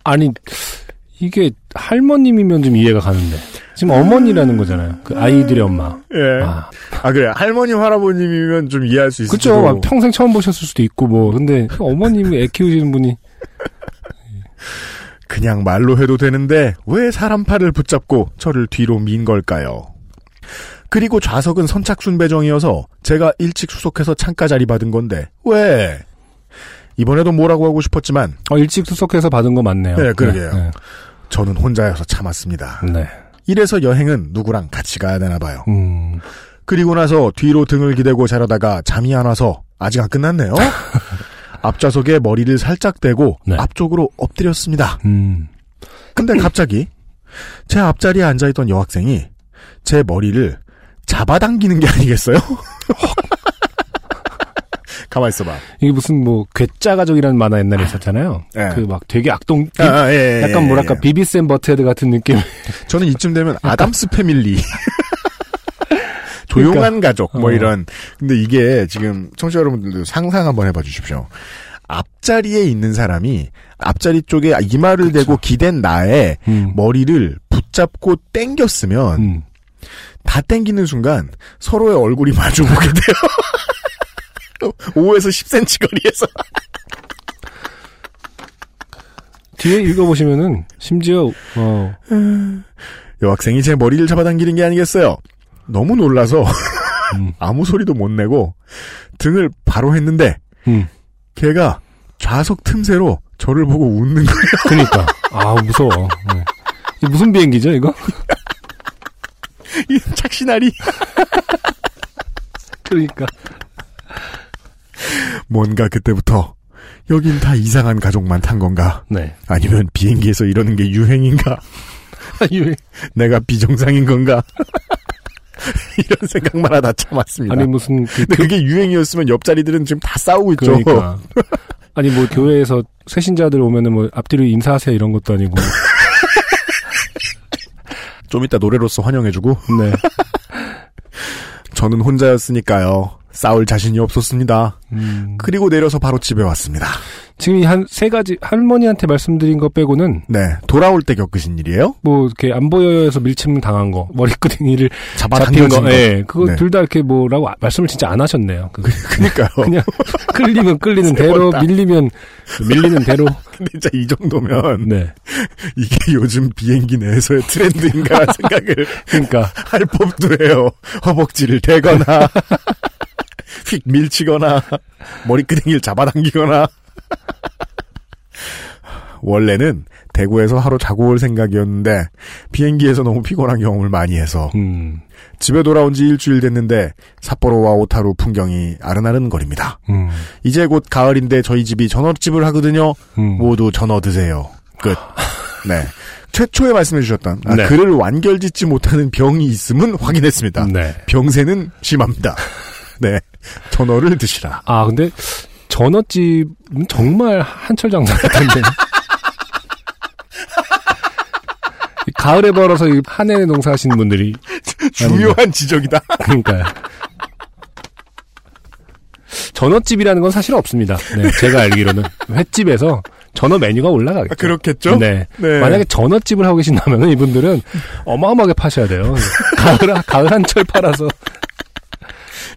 아니, 이게 할머님이면 좀 이해가 가는데. 지금 어머니라는 거잖아요. 그 아이들의 엄마. 예. 아, 아 그래 할머님 할아버님이면 좀 이해할 수 있을지도. 그쵸. 막 평생 처음 보셨을 수도 있고, 뭐. 근데 어머님이 애 키우시는 분이. 그냥 말로 해도 되는데 왜 사람 팔을 붙잡고 저를 뒤로 민 걸까요? 그리고 좌석은 선착순 배정이어서 제가 일찍 수속해서 창가 자리 받은 건데 왜? 이번에도 뭐라고 하고 싶었지만 어, 일찍 수속해서 받은 거 맞네요. 네, 그러게요. 네. 저는 혼자여서 참았습니다. 네. 이래서 여행은 누구랑 같이 가야 되나 봐요. 음. 그리고 나서 뒤로 등을 기대고 자려다가 잠이 안 와서 아직 안 끝났네요. 앞좌석에 머리를 살짝 대고 네. 앞쪽으로 엎드렸습니다. 음. 근데 갑자기 제 앞자리에 앉아있던 여학생이 제 머리를 잡아당기는 게 아니겠어요? 가만 있어봐. 이게 무슨 뭐 괴짜 가족이라는 만화 옛날에 있었잖아요. 예. 그막 되게 악동 비- 아, 아, 예, 예, 약간 예, 뭐랄까 예. 비비센 버테드 같은 느낌. 저는 이쯤 되면 아담스 패밀리. 조용한 가족, 뭐 어. 이런. 근데 이게 지금 청취자 여러분들도 상상 한번 해봐 주십시오. 앞자리에 있는 사람이 앞자리 쪽에 이마를 대고 기댄 나의 음. 머리를 붙잡고 땡겼으면 음. 다 땡기는 순간 서로의 얼굴이 마주보게 돼요. 5에서 10cm 거리에서. 뒤에 읽어보시면은 심지어 어 여학생이 제 머리를 잡아당기는 게 아니겠어요. 너무 놀라서 음. 아무 소리도 못 내고 등을 바로 했는데 음. 걔가 좌석 틈새로 저를 보고 웃는 거예요. 그니까 아 무서워. 네. 무슨 비행기죠 이거? 이 착신아리. 그러니까 뭔가 그때부터 여긴 다 이상한 가족만 탄 건가? 네. 아니면 비행기에서 이러는 게 유행인가? 유행. 내가 비정상인 건가? 이런 생각만 하다 참았습니다. 아니 무슨 그, 근데 그게 유행이었으면 옆자리들은 지금 다 싸우고 있죠. 그러니까. 아니 뭐 교회에서 새신자들 오면은 뭐 앞뒤로 인사하세요 이런 것도 아니고. 좀 이따 노래로서 환영해주고 네. 저는 혼자였으니까요. 싸울 자신이 없었습니다. 음. 그리고 내려서 바로 집에 왔습니다. 지금 이 한 세 가지 할머니한테 말씀드린 것 빼고는 네, 돌아올 때 겪으신 일이에요? 뭐 이렇게 안 보여서 밀침 당한 거 머리끄댕이를 잡힌 잡아당겨진 거, 예, 그거 네. 둘다 이렇게 뭐라고 아- 말씀을 진짜 안 하셨네요. 그, 그니까요. 그냥 끌리면 끌리는 세 대로. 밀리면 밀리는 대로. 진짜 이 정도면 네. 이게 요즘 비행기 내에서의 트렌드인가 생각을 그러니까 할 법도 해요. 허벅지를 대거나 휙 밀치거나 머리끄댕이를 잡아당기거나 원래는 대구에서 하루 자고 올 생각이었는데 비행기에서 너무 피곤한 경험을 많이 해서 음. 집에 돌아온 지 일주일 됐는데 삿포로와 오타루 풍경이 아른아른 거립니다. 음. 이제 곧 가을인데 저희 집이 전어집을 하거든요. 음. 모두 전어 드세요. 끝. 네. 최초에 말씀해 주셨던 아, 네. 글을 완결짓지 못하는 병이 있음은 확인했습니다. 네. 병세는 심합니다. 네. 전어를 드시라. 아 근데 전어집은 정말 한철 장사 같은데. 이 가을에 벌어서 이 한해 농사하시는 분들이 중요한 지적이다. 그러니까요. 전어집이라는 건 사실 없습니다. 네, 제가 알기로는 횟집에서 전어 메뉴가 올라가겠죠. 아, 그렇겠죠? 네. 네. 만약에 전어집을 하고 계신다면 이분들은 어마어마하게 파셔야 돼요. 가을 가을 한철 팔아서.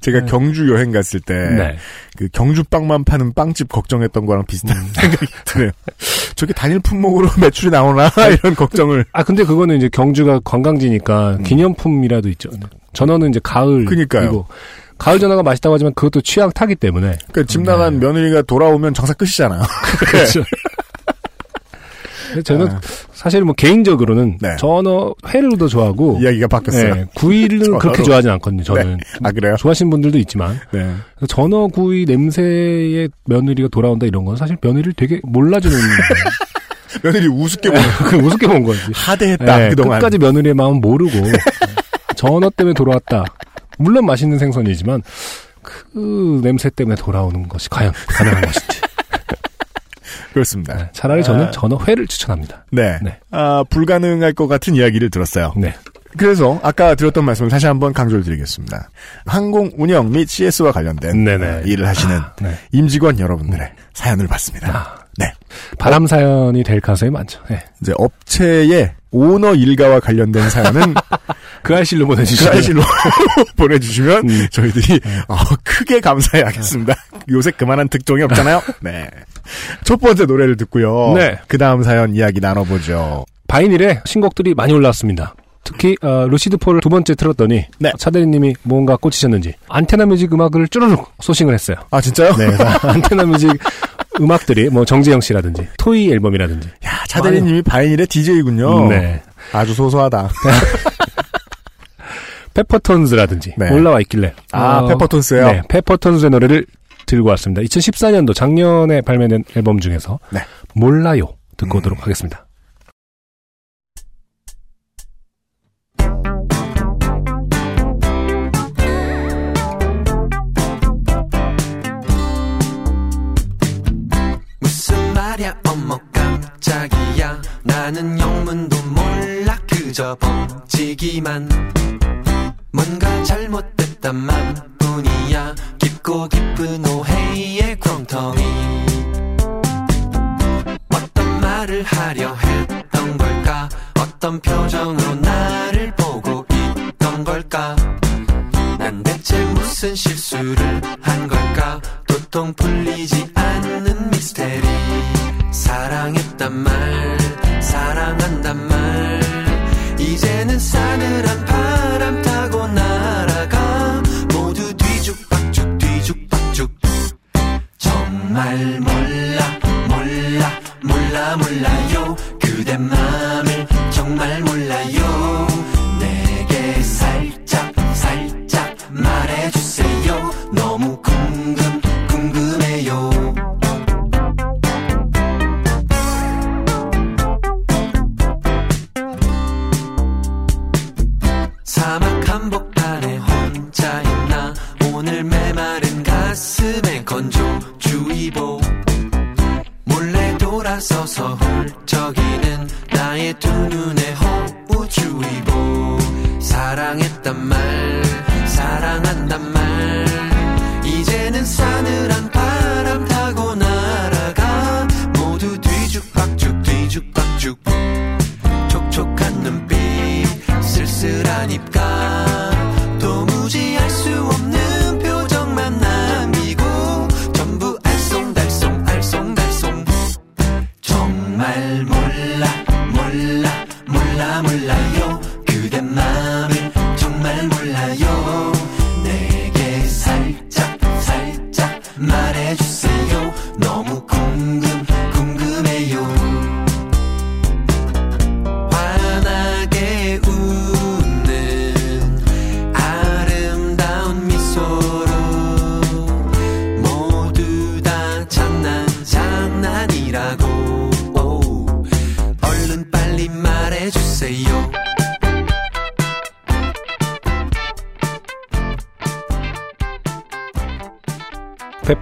제가 경주 여행 갔을 때 네. 그 경주 빵만 파는 빵집 걱정했던 거랑 비슷한 음. 생각이 드네요. 저게 단일 품목으로 매출이 나오나 이런 걱정을. 아 근데 그거는 이제 경주가 관광지니까 기념품이라도 있죠. 네. 전어는 이제 가을. 음. 그니까요. 가을 전어가 맛있다고 하지만 그것도 취향 타기 때문에. 그러니까 집 나간 네. 며느리가 돌아오면 장사 끝이잖아요. 그렇죠. 근데 저는 아. 사실 뭐 개인적으로는 네. 전어 회를 더 좋아하고 이야기가 바뀌었어요. 네, 구이를. 그렇게 좋아하진 않거든요. 저는 아 그래요? 좋아하시는 분들도 있지만 네. 전어 구이 냄새에 며느리가 돌아온다 이런 건 사실 며느리를 되게 몰라주는 며느리 우습게 그 우습게 본 거지. 하대했다 네, 그동안. 끝까지 며느리의 마음 모르고 전어 때문에 돌아왔다. 물론 맛있는 생선이지만 그 냄새 때문에 돌아오는 것이 과연 가능한 것인지. 그렇습니다. 네, 차라리 저는 아. 전어 회를 추천합니다. 네. 네. 아, 불가능할 것 같은 이야기를 들었어요. 네. 그래서 아까 드렸던 말씀을 다시 한번 강조를 드리겠습니다. 항공 운영 및 CS와 관련된 네네. 어, 일을 하시는 네. 임직원 여러분들의 사연을 받습니다. 아. 네. 바람 사연이 될 가능성이 많죠. 네. 이제 업체의 오너 일가와 관련된 사연은 그 알실로 보내주시면 사실로 보내주시면 음. 저희들이 어, 크게 감사해하겠습니다. 요새 그만한 특종이 없잖아요. 네. 첫 번째 노래를 듣고요. 네. 그 다음 사연 이야기 나눠보죠. 바이닐에 신곡들이 많이 올라왔습니다. 특히 어, 루시드 폴을 두 번째 틀었더니 네. 차대리님이 뭔가 꽂히셨는지 안테나 뮤직 음악을 쭈르륵 sourcing을 했어요. 아 진짜요? 네, 안테나 뮤직 음악들이 뭐 정재영 씨라든지 토이 앨범이라든지 야 차대리님이 바이닐의 DJ군요. 네. 아주 소소하다. 페퍼톤스라든지 네. 올라와 있길래 아 어, 페퍼톤스요. 네, 페퍼톤스의 노래를 들고 왔습니다. 2014년도 작년에 발매된 앨범 중에서 네. 몰라요 듣고 음. 오도록 하겠습니다. 말야. 어머 깜짝이야. 나는 영문도 몰라. 그저 벙찌기만. 뭔가 잘못됐단 맘뿐이야. 깊고 깊은 오해의 렁텅이. 어떤 말을 하려 했던 걸까? 어떤 표정으로 나를 보고 있던 걸까? 난 대체 무슨 실수를 한 걸까? 도통 풀리지 않는 미스테리 사랑했단 말 사랑한단 말. 이제는 싸늘한 바람 타고 날아가. 모두 뒤죽박죽 뒤죽박죽. 정말 몰라 몰라 몰라 몰라요. 그대 맘 다가서서 훌쩍이는 나의 두 눈에 호우주의보. 사랑했단 말 사랑한단 말. 이제는 싸늘한 바람 타고 날아가. 모두 뒤죽박죽 뒤죽박죽. 촉촉한 눈빛 쓸쓸한 입가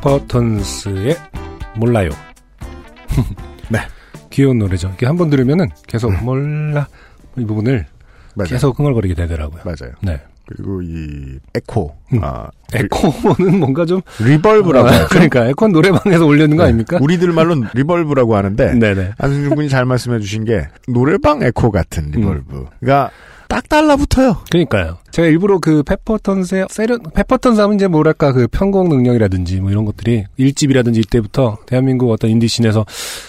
페퍼톤스의 몰라요. 네. 귀여운 노래죠. 이게 한 번 들으면은 계속 몰라 이 부분을 맞아요. 계속 흥얼거리게 되더라고요. 맞아요. 네. 그리고 이 에코, 음. 아, 에코는 뭔가 좀 reverb라고 아. 그러니까 에코 노래방에서 올리는 거 네. 아닙니까? 우리들 말로는 reverb라고 하는데 네네. 안승준 군이 잘 말씀해 주신 게 노래방 에코 같은 reverb가 딱 달라붙어요. 그러니까요. 제가 일부러 그 페퍼톤스의 세련 페퍼톤스 하면 이제 뭐랄까 그 편곡 능력이라든지 뭐 이런 것들이 일집이라든지 이때부터 대한민국 어떤 인디 scene에서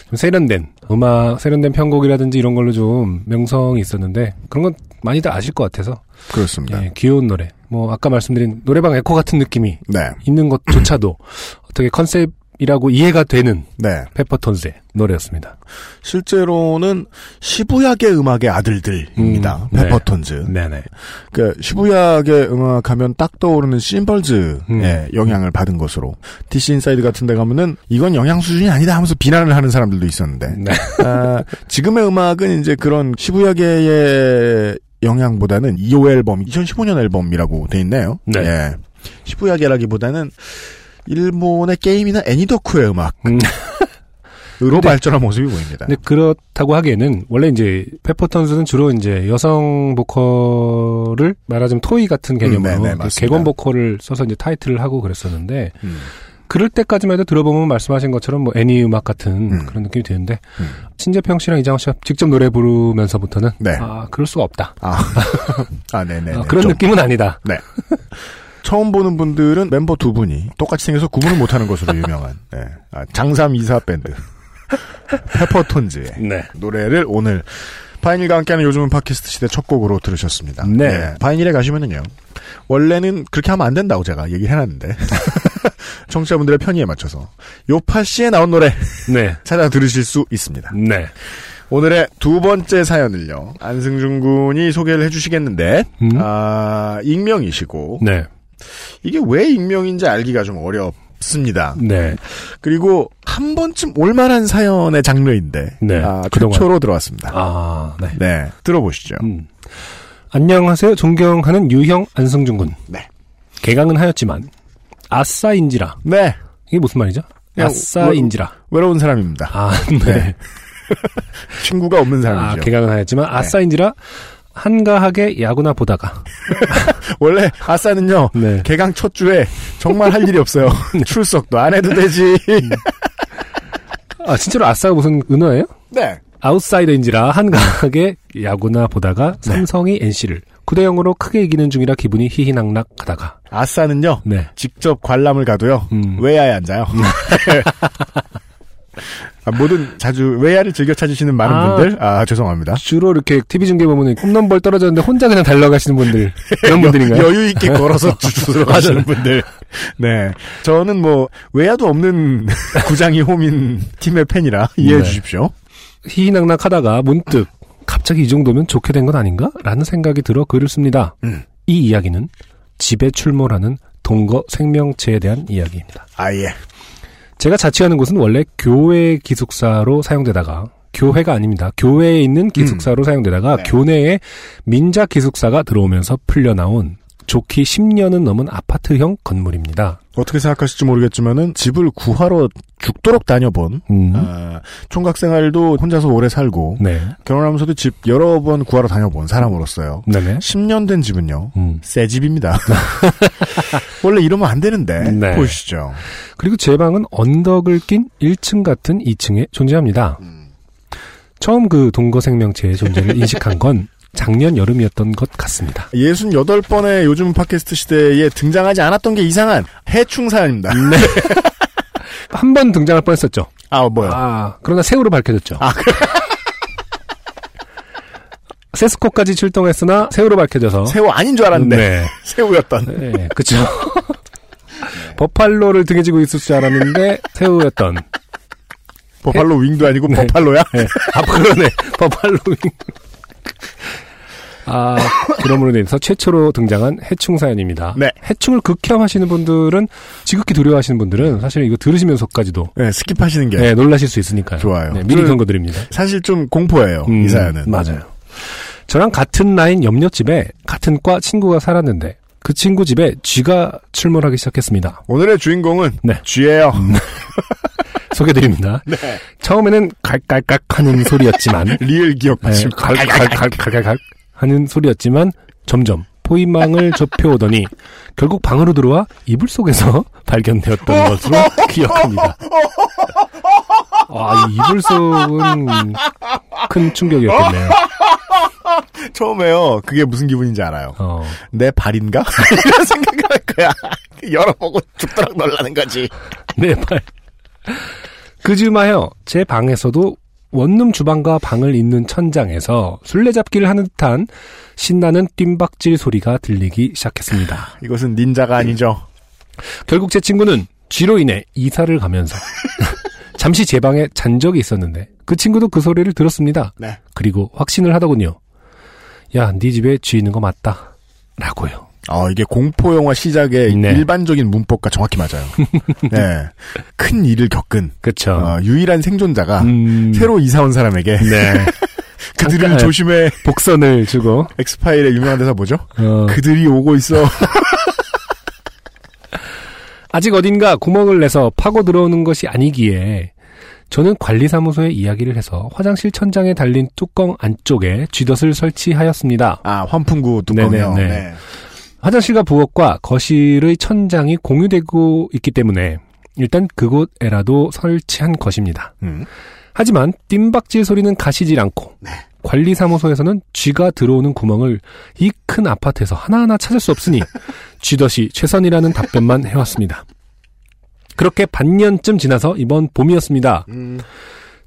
좀 세련된 음악 세련된 편곡이라든지 이런 걸로 좀 명성이 있었는데 그런 건 많이들 아실 것 같아서 그렇습니다. 예, 귀여운 노래 뭐 아까 말씀드린 노래방 에코 같은 느낌이 네. 있는 것조차도 어떻게 컨셉 이라고 이해가 되는 네. 페퍼톤스의 노래였습니다. 실제로는 시부야계 음악의 아들들입니다. 음, 네. 페퍼톤즈. 네 네. 그 시부야계 음악 하면 딱 떠오르는 심벌즈의 음. 영향을 받은 것으로 DC 인사이드 같은 데 가면은 이건 영향 수준이 아니다 하면서 비난을 하는 사람들도 있었는데 네. 아, 지금의 음악은 이제 그런 시부야계의 영향보다는 2호 앨범, 2015년 앨범이라고 돼 있네요. 네. 예. 시부야계라기보다는 일본의 게임이나 애니덕후의 음악으로 음. 발전한 모습이 보입니다. 근데 그렇다고 하기에는 원래 이제 페퍼톤스는 주로 이제 여성 보컬을 말하자면 토이 같은 개념으로 음, 네네, 그 맞습니다. 객원 보컬을 써서 이제 타이틀을 하고 그랬었는데 음. 그럴 때까지만 해도 들어보면 말씀하신 것처럼 뭐 애니 음악 같은 음. 그런 느낌이 드는데 음. 신재평 씨랑 이장호 씨가 직접 노래 부르면서부터는 네. 아 그럴 수가 없다. 아, 아, 네네. 아, 그런 좀 느낌은 아니다. 처음 보는 분들은 멤버 두 분이 똑같이 생겨서 구분을 못하는 것으로 유명한 네. 아, 장삼 이사 밴드 페퍼톤즈의 네. 노래를 오늘 파인일과 함께하는 요즘은 팟캐스트 시대 첫 곡으로 들으셨습니다. 네. 파인일에 가시면은요. 원래는 그렇게 하면 안 된다고 제가 얘기를 해놨는데 청취자분들의 편의에 맞춰서 요파 씨에 나온 노래 네. 찾아 들으실 수 있습니다. 네. 오늘의 두 번째 사연을요. 안승준 군이 소개를 해주시겠는데 음? 아 익명이시고 네. 이게 왜 익명인지 알기가 좀 어렵습니다. 네. 그리고 한 번쯤 올만한 사연의 장르인데 네, 아, 그동안. 최초로 들어왔습니다. 아, 네. 네, 들어보시죠. 음. 안녕하세요. 존경하는 유형 안승준 군. 네. 개강은 하였지만 아싸인지라. 네, 이게 무슨 말이죠? 아싸인지라. 외로운 사람입니다. 아, 네. 네. 친구가 없는 아, 사람이죠. 네. 개강은 하였지만 아싸인지라 한가하게 야구나 보다가. 원래 아싸는요. 네. 개강 첫 주에 정말 할 일이 없어요. 출석도 안 해도 되지. 아, 진짜로 아싸가 무슨 은어예요? 네. 아웃사이더인지라 한가하게 야구나 보다가 네. 삼성이 NC를 9대 0으로 크게 이기는 중이라 기분이 희희낙낙하다가. 아싸는요. 네. 직접 관람을 가도요. 음. 외야에 앉아요. 아, 모든 자주 외야를 즐겨 찾으시는 많은 아. 분들 아 죄송합니다. 주로 이렇게 TV 중계 보면 홈런볼 떨어졌는데 혼자 그냥 달려가시는 분들. 그런 분들인가요? 여, 유 있게 걸어서 주주로 가시는 분들. 네. 저는 뭐 외야도 없는 구장이 홈인 팀의 팬이라 이해해 네. 주십시오. 희희낙낙하다가 문득 갑자기 이 정도면 좋게 된 건 아닌가? 라는 생각이 들어 글을 씁니다. 음. 이 이야기는 집에 출몰하는 동거 생명체에 대한 이야기입니다. 아 예. 제가 자취하는 곳은 원래 교회 기숙사로 사용되다가 교회가 아닙니다. 교회에 있는 기숙사로 사용되다가 네. 교내에 민자 기숙사가 들어오면서 풀려나온 좋기 10년은 넘은 아파트형 건물입니다. 어떻게 생각하실지 모르겠지만은 집을 구하러 죽도록 다녀본 음. 아, 총각 생활도 혼자서 오래 살고 네. 결혼하면서도 집 여러 번 구하러 다녀본 사람으로서요. 네네. 10년 된 집은요. 음. 새 집입니다. 원래 이러면 안 되는데 네. 보시죠. 그리고 제 방은 언덕을 낀 1층 같은 2층에 존재합니다. 처음 그 동거 생명체의 존재를 인식한 건 작년 여름이었던 것 같습니다. 68번의 요즘 팟캐스트 시대에 등장하지 않았던 게 이상한 해충 사연입니다. 네. 한 번 등장할 뻔했었죠. 아, 뭐요? 아, 그러나 새우로 밝혀졌죠. 아, 세스코까지 출동했으나 새우로 밝혀져서 새우 아닌 줄 알았는데 네. 새우였던. 네, 그쵸. 버팔로를 등에 지고 있을 줄 알았는데 새우였던. 버팔로 윙도 아니고 네. 버팔로야? 네. 아, 그러네. 버팔로. 아, 그럼으로 인해서 최초로 등장한 해충 사연입니다. 네. 해충을 극혐하시는 분들은, 지극히 두려워하시는 분들은 사실 이거 들으시면서까지도 네, skip하시는 게 네, 놀라실 수 있으니까요. 좋아요. 네, 미리 저는 경고드립니다. 사실 좀 공포예요. 음, 이 사연은. 맞아요. 저랑 같은 나인 옆옆집에 같은 과 친구가 살았는데 그 친구 집에 쥐가 출몰하기 시작했습니다. 오늘의 주인공은 네. 쥐예요. 소개드립니다. 네. 처음에는 갈깔깍 하는 소리였지만 리을 기역 네, 맞춤. 갈갈갈갈갈갈 하는 소리였지만 점점 포인망을 좁혀오더니 결국 방으로 들어와 이불 속에서 발견되었던 것으로 기억합니다. 아, 이 이불 속은 큰 충격이었겠네요. 처음에요. 그게 무슨 기분인지 알아요. 어, 내 발인가? 이런 생각을 할 거야. 열어보고 죽도록 놀라는 거지. 네 발. 그즈마요, 제 방에서도 원룸 주방과 방을 잇는 천장에서 술래잡기를 하는 듯한 신나는 뜀박질 소리가 들리기 시작했습니다. 이것은 닌자가 아니죠. 결국 제 친구는 쥐로 인해 이사를 가면서 잠시 제 방에 잔 적이 있었는데 그 친구도 그 소리를 들었습니다. 네. 그리고 확신을 하더군요. 야, 네 집에 쥐 있는 거 맞다. 라고요. 어, 이게 공포 영화 시작의 네. 일반적인 문법과 정확히 맞아요. 네. 큰 일을 겪은, 그쵸. 어, 유일한 생존자가 음, 새로 이사 온 사람에게 네. 그들을 조심해. 복선을 주고, 엑스파일의 유명한 대사 뭐죠? 어, 그들이 오고 있어. 아직 어딘가 구멍을 내서 파고 들어오는 것이 아니기에 저는 관리사무소에 이야기를 해서 화장실 천장에 달린 뚜껑 안쪽에 쥐덫을 설치하였습니다. 아, 환풍구 뚜껑이요. 네네 네. 네. 화장실과 부엌과 거실의 천장이 공유되고 있기 때문에 일단 그곳에라도 설치한 것입니다. 음. 하지만 뜀박질 소리는 가시질 않고 네. 관리사무소에서는 쥐가 들어오는 구멍을 이 큰 아파트에서 하나하나 찾을 수 없으니 쥐덫이 최선이라는 답변만 해왔습니다. 그렇게 반년쯤 지나서 이번 봄이었습니다. 음.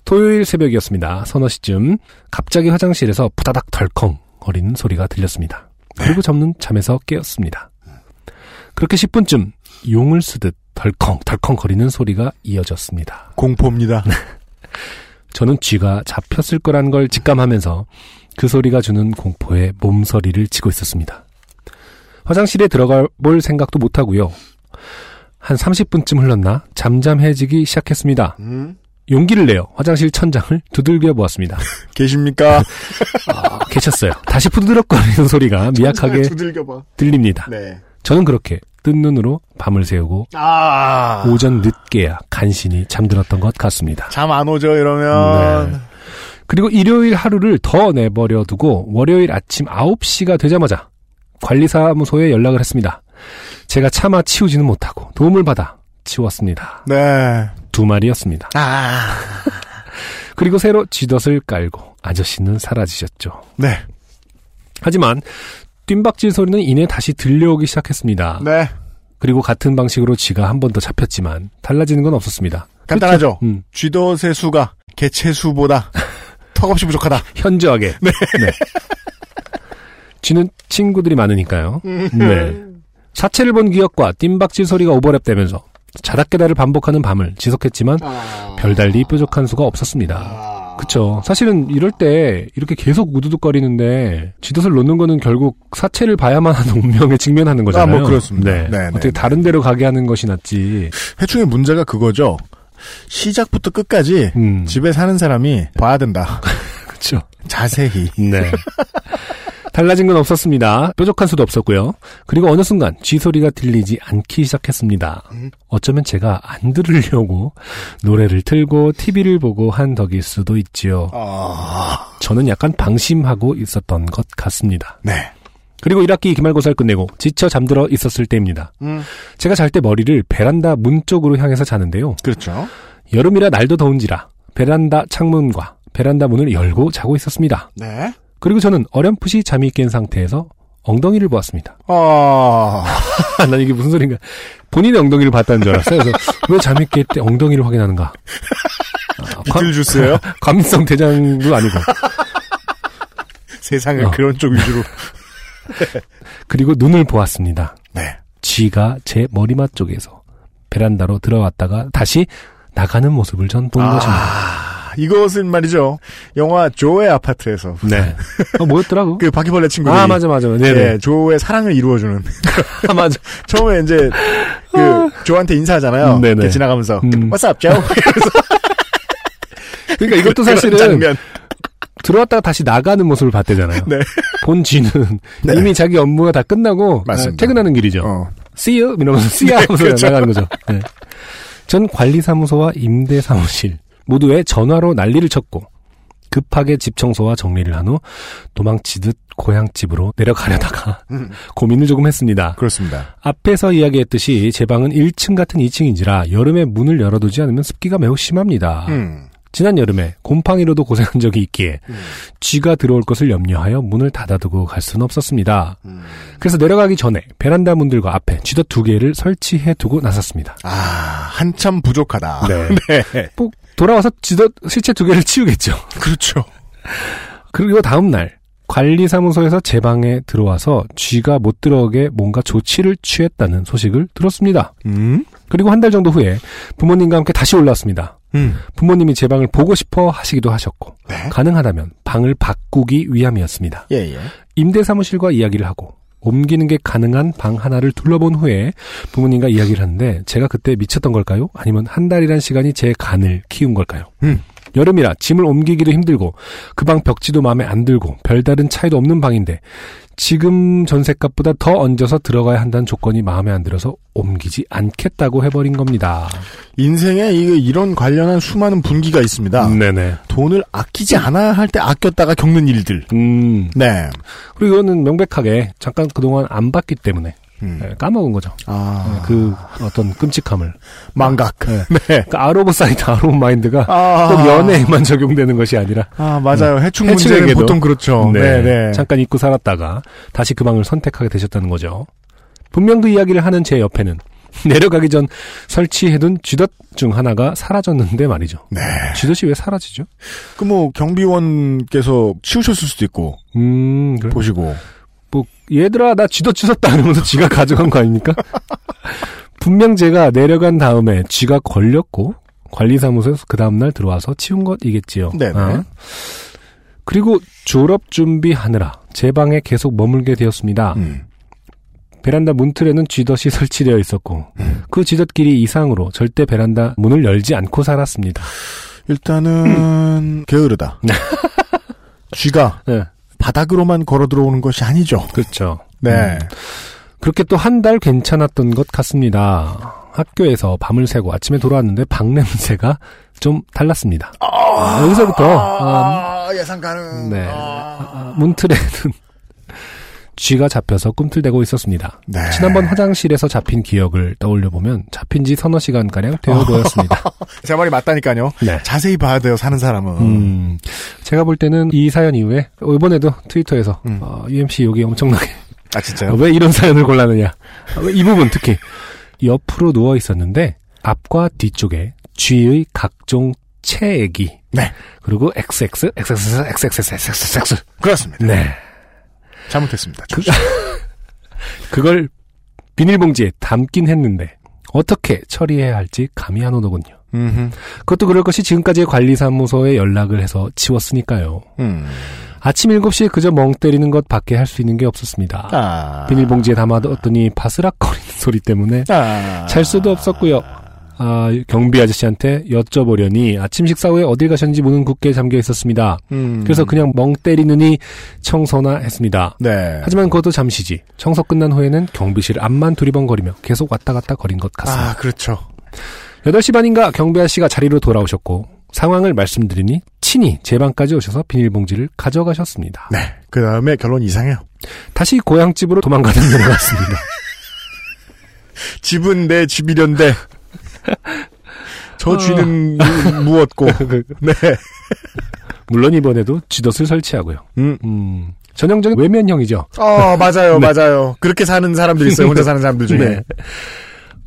토요일 새벽이었습니다. 서너 시쯤 갑자기 화장실에서 부다닥 덜컹 거리는 소리가 들렸습니다. 그리고 저는 잠에서 깨었습니다. 그렇게 10분쯤 용을 쓰듯 덜컹 덜컹 거리는 소리가 이어졌습니다. 공포입니다. 저는 쥐가 잡혔을 거란 걸 직감하면서 그 소리가 주는 공포에 몸서리를 치고 있었습니다. 화장실에 들어가 볼 생각도 못하고요. 한 30분쯤 흘렀나 잠잠해지기 시작했습니다. 음. 용기를 내어 화장실 천장을 두들겨 보았습니다. 계십니까? 아, 계셨어요. 다시 푸드럭거리는 소리가 미약하게. 들립니다. 네. 저는 그렇게 뜬 눈으로 밤을 새우고 아. 오전 늦게야 간신히 잠들었던 것 같습니다. 잠 안 오죠, 이러면. 네. 그리고 일요일 하루를 더 내버려 두고 월요일 아침 9시가 되자마자 관리사무소에 연락을 했습니다. 제가 차마 치우지는 못하고 도움을 받아 치웠습니다. 네. 두 마리였습니다. 아. 그리고 새로 쥐덫을 깔고 아저씨는 사라지셨죠. 네. 하지만 뜀박질 소리는 이내 다시 들려오기 시작했습니다. 네. 그리고 같은 방식으로 쥐가 한 번 더 잡혔지만 달라지는 건 없었습니다. 간단하죠? 음, 쥐덫의 수가 개체 수보다 턱없이 부족하다. 현저하게. 네. 쥐는 친구들이 많으니까요. 네. 사체를 본 기억과 뜀박질 소리가 오버랩되면서 자다 깨다를 반복하는 밤을 지속했지만 별달리 뾰족한 수가 없었습니다. 그쵸. 사실은 이럴 때 이렇게 계속 우두둑거리는데 쥐덫을 놓는 거는 결국 사체를 봐야만 하는 운명에 직면하는 거잖아요. 아, 뭐 그렇습니다. 네. 네, 어떻게 네, 다른 데로 가게 하는 것이 낫지. 해충의 문제가 그거죠. 시작부터 끝까지 음. 집에 사는 사람이 봐야 된다. 그쵸. 자세히. 네. 달라진 건 없었습니다. 뾰족한 수도 없었고요. 그리고 어느 순간 쥐 소리가 들리지 않기 시작했습니다. 어쩌면 제가 안 들으려고 노래를 틀고 TV를 보고 한 덕일 수도 있지요. 아, 저는 약간 방심하고 있었던 것 같습니다. 네. 그리고 1학기 기말고사를 끝내고 지쳐 잠들어 있었을 때입니다. 음, 제가 잘 때 머리를 베란다 문 쪽으로 향해서 자는데요. 그렇죠. 여름이라 날도 더운지라 베란다 창문과 베란다 문을 열고 자고 있었습니다. 네. 그리고 저는 어렴풋이 잠이 깬 상태에서 엉덩이를 보았습니다. 아, 난 이게 무슨 소린가. 본인의 엉덩이를 봤다는 줄 알았어요. 그래서 왜 잠이 깰 때 엉덩이를 확인하는가. 아, 관- 비틀 주스예요? 감성 대장도 아니고. 세상을 어. 그런 쪽 위주로. 그리고 눈을 보았습니다. 네. 쥐가 제 머리맡 쪽에서 베란다로 들어왔다가 다시 나가는 모습을 전 본 것입니다. 아, 이것은 말이죠. 영화 조의 아파트에서. 네. 어, 뭐였더라고? 그 바퀴벌레 친구들이. 아, 맞아, 맞아. 네네. 예, 조의 사랑을 이루어주는. 아, 맞아. 처음에 이제, 그, 조한테 인사하잖아요. 음, 네네. 지나가면서. 음. What's up, Joe? 그러니까 이것도 사실은 장면. 들어왔다가 다시 나가는 모습을 봤대잖아요. 네. 본 쥐는 네. 이미 자기 업무가 다 끝나고 맞습니다. 아, 퇴근하는 길이죠. 어. See you 이러면서 see you 하면서 그렇죠. 나가는 거죠. 네. 전 관리사무소와 임대사무실 모두에 전화로 난리를 쳤고 급하게 집 청소와 정리를 한 후 도망치듯 고향집으로 내려가려다가 음, 고민을 조금 했습니다. 그렇습니다. 앞에서 이야기했듯이 제 방은 1층 같은 2층인지라 여름에 문을 열어두지 않으면 습기가 매우 심합니다. 음. 지난 여름에 곰팡이로도 고생한 적이 있기에 음. 쥐가 들어올 것을 염려하여 문을 닫아두고 갈 수는 없었습니다. 음. 그래서 내려가기 전에 베란다 문들과 앞에 쥐덫 두 개를 설치해 두고 나섰습니다. 아, 한참 부족하다. 네. 네. 꼭 돌아와서 쥐덫 실체 두 개를 치우겠죠. 그렇죠. 그리고 다음 날 관리사무소에서 제 방에 들어와서 쥐가 못 들어오게 뭔가 조치를 취했다는 소식을 들었습니다. 음? 그리고 한 달 정도 후에 부모님과 함께 다시 올라왔습니다. 음. 부모님이 제 방을 보고 싶어 하시기도 하셨고 네. 가능하다면 방을 바꾸기 위함이었습니다. 예, 예. 임대 사무실과 이야기를 하고 옮기는 게 가능한 방 하나를 둘러본 후에 부모님과 이야기를 하는데 제가 그때 미쳤던 걸까요? 아니면 한 달이란 시간이 제 간을 키운 걸까요? 음. 여름이라 짐을 옮기기도 힘들고 그 방 벽지도 마음에 안 들고 별다른 차이도 없는 방인데 지금 전셋값보다 더 얹어서 들어가야 한다는 조건이 마음에 안 들어서 옮기지 않겠다고 해버린 겁니다. 인생에 이- 이런 관련한 수많은 분기가 있습니다. 네네. 돈을 아끼지 않아야 할 때 아꼈다가 겪는 일들. 음. 네. 그리고 이거는 명백하게 잠깐 그동안 안 봤기 때문에 음. 네, 까먹은 거죠. 아, 그 어떤 끔찍함을. 망각. 네. 네. 그러니까 out of sight out of mind가 아, 꼭 연애에만 적용되는 것이 아니라 아, 맞아요. 해충 문제는. 보통 그렇죠. 네, 네. 잠깐 잊고 살았다가 다시 그 방을 선택하게 되셨다는 거죠. 분명 그 이야기를 하는 제 옆에는 내려가기 전 설치해둔 쥐덫 중 하나가 사라졌는데 말이죠. 네. 쥐덫이 왜 사라지죠? 그 뭐 경비원께서 치우셨을 수도 있고 음, 그래. 보시고. 뭐 얘들아 나 쥐덫 주웠다 이러면서 쥐가 가져간 거 아닙니까? 분명 제가 내려간 다음에 쥐가 걸렸고 관리사무소에서 그 다음날 들어와서 치운 것이겠지요. 네네. 아. 그리고 졸업 준비하느라 제 방에 계속 머물게 되었습니다. 음. 베란다 문틀에는 쥐덫이 설치되어 있었고 음. 그 쥐덫끼리 이상으로 절대 베란다 문을 열지 않고 살았습니다. 일단은 게으르다. 쥐가 네, 바닥으로만 걸어 들어오는 것이 아니죠. 그렇죠. 네. 그렇게 또 한 달 괜찮았던 것 같습니다. 학교에서 밤을 새고 아침에 돌아왔는데 방 냄새가 좀 달랐습니다. 아, 여기서부터 아, 아, 예상 가능. 네. 문틀에는 쥐가 잡혀서 꿈틀대고 있었습니다. 네. 지난번 화장실에서 잡힌 기억을 떠올려 보면 잡힌 지 서너 시간 가량 되어 보였습니다. 제 말이 맞다니까요. 네. 자세히 봐야 돼요, 사는 사람은. 음, 제가 볼 때는 이 사연 이후에 이번에도 트위터에서 음. 어, UMC 욕이 엄청나게 아, 진짜요? 왜 이런 사연을 골랐느냐. 아, 왜이 부분 특히 옆으로 누워 있었는데 앞과 뒤쪽에 쥐의 각종 체액이 네. 그리고 XX XXX XXX 그렇습니다. 네 잘못했습니다. 그, 그걸 비닐봉지에 담긴 했는데 어떻게 처리해야 할지 감이 안 오더군요. 음흠. 그것도 그럴 것이 지금까지 관리사무소에 연락을 해서 치웠으니까요. 음. 아침 7시에 그저 멍 때리는 것 밖에 할 수 있는 게 없었습니다. 아. 비닐봉지에 담아뒀더니 바스락거리는 소리 때문에 아. 잘 수도 없었고요. 아, 경비 아저씨한테 여쭤보려니 아침 식사 후에 어딜 가셨는지 문은 굳게 잠겨 있었습니다. 음. 그래서 그냥 멍 때리느니 청소나 했습니다. 네. 하지만 그것도 잠시지. 청소 끝난 후에는 경비실 앞만 두리번거리며 계속 왔다 갔다 거린 것 같습니다. 아, 그렇죠. 8시 반인가 경비 아저씨가 자리로 돌아오셨고 상황을 말씀드리니 친히 제 방까지 오셔서 비닐봉지를 가져가셨습니다. 네. 그 다음에 결론 이상해요. 다시 고향집으로 도망가는 것 같습니다. 집은 내 집이련데. 저 어. 쥐는 무- 무었고. 네. 물론 이번에도 쥐덫을 설치하고요. 음. 음, 전형적인 외면형이죠. 어, 맞아요, 맞아요. 그렇게 사는 사람들 있어요. 혼자 사는 사람들 중에. 네.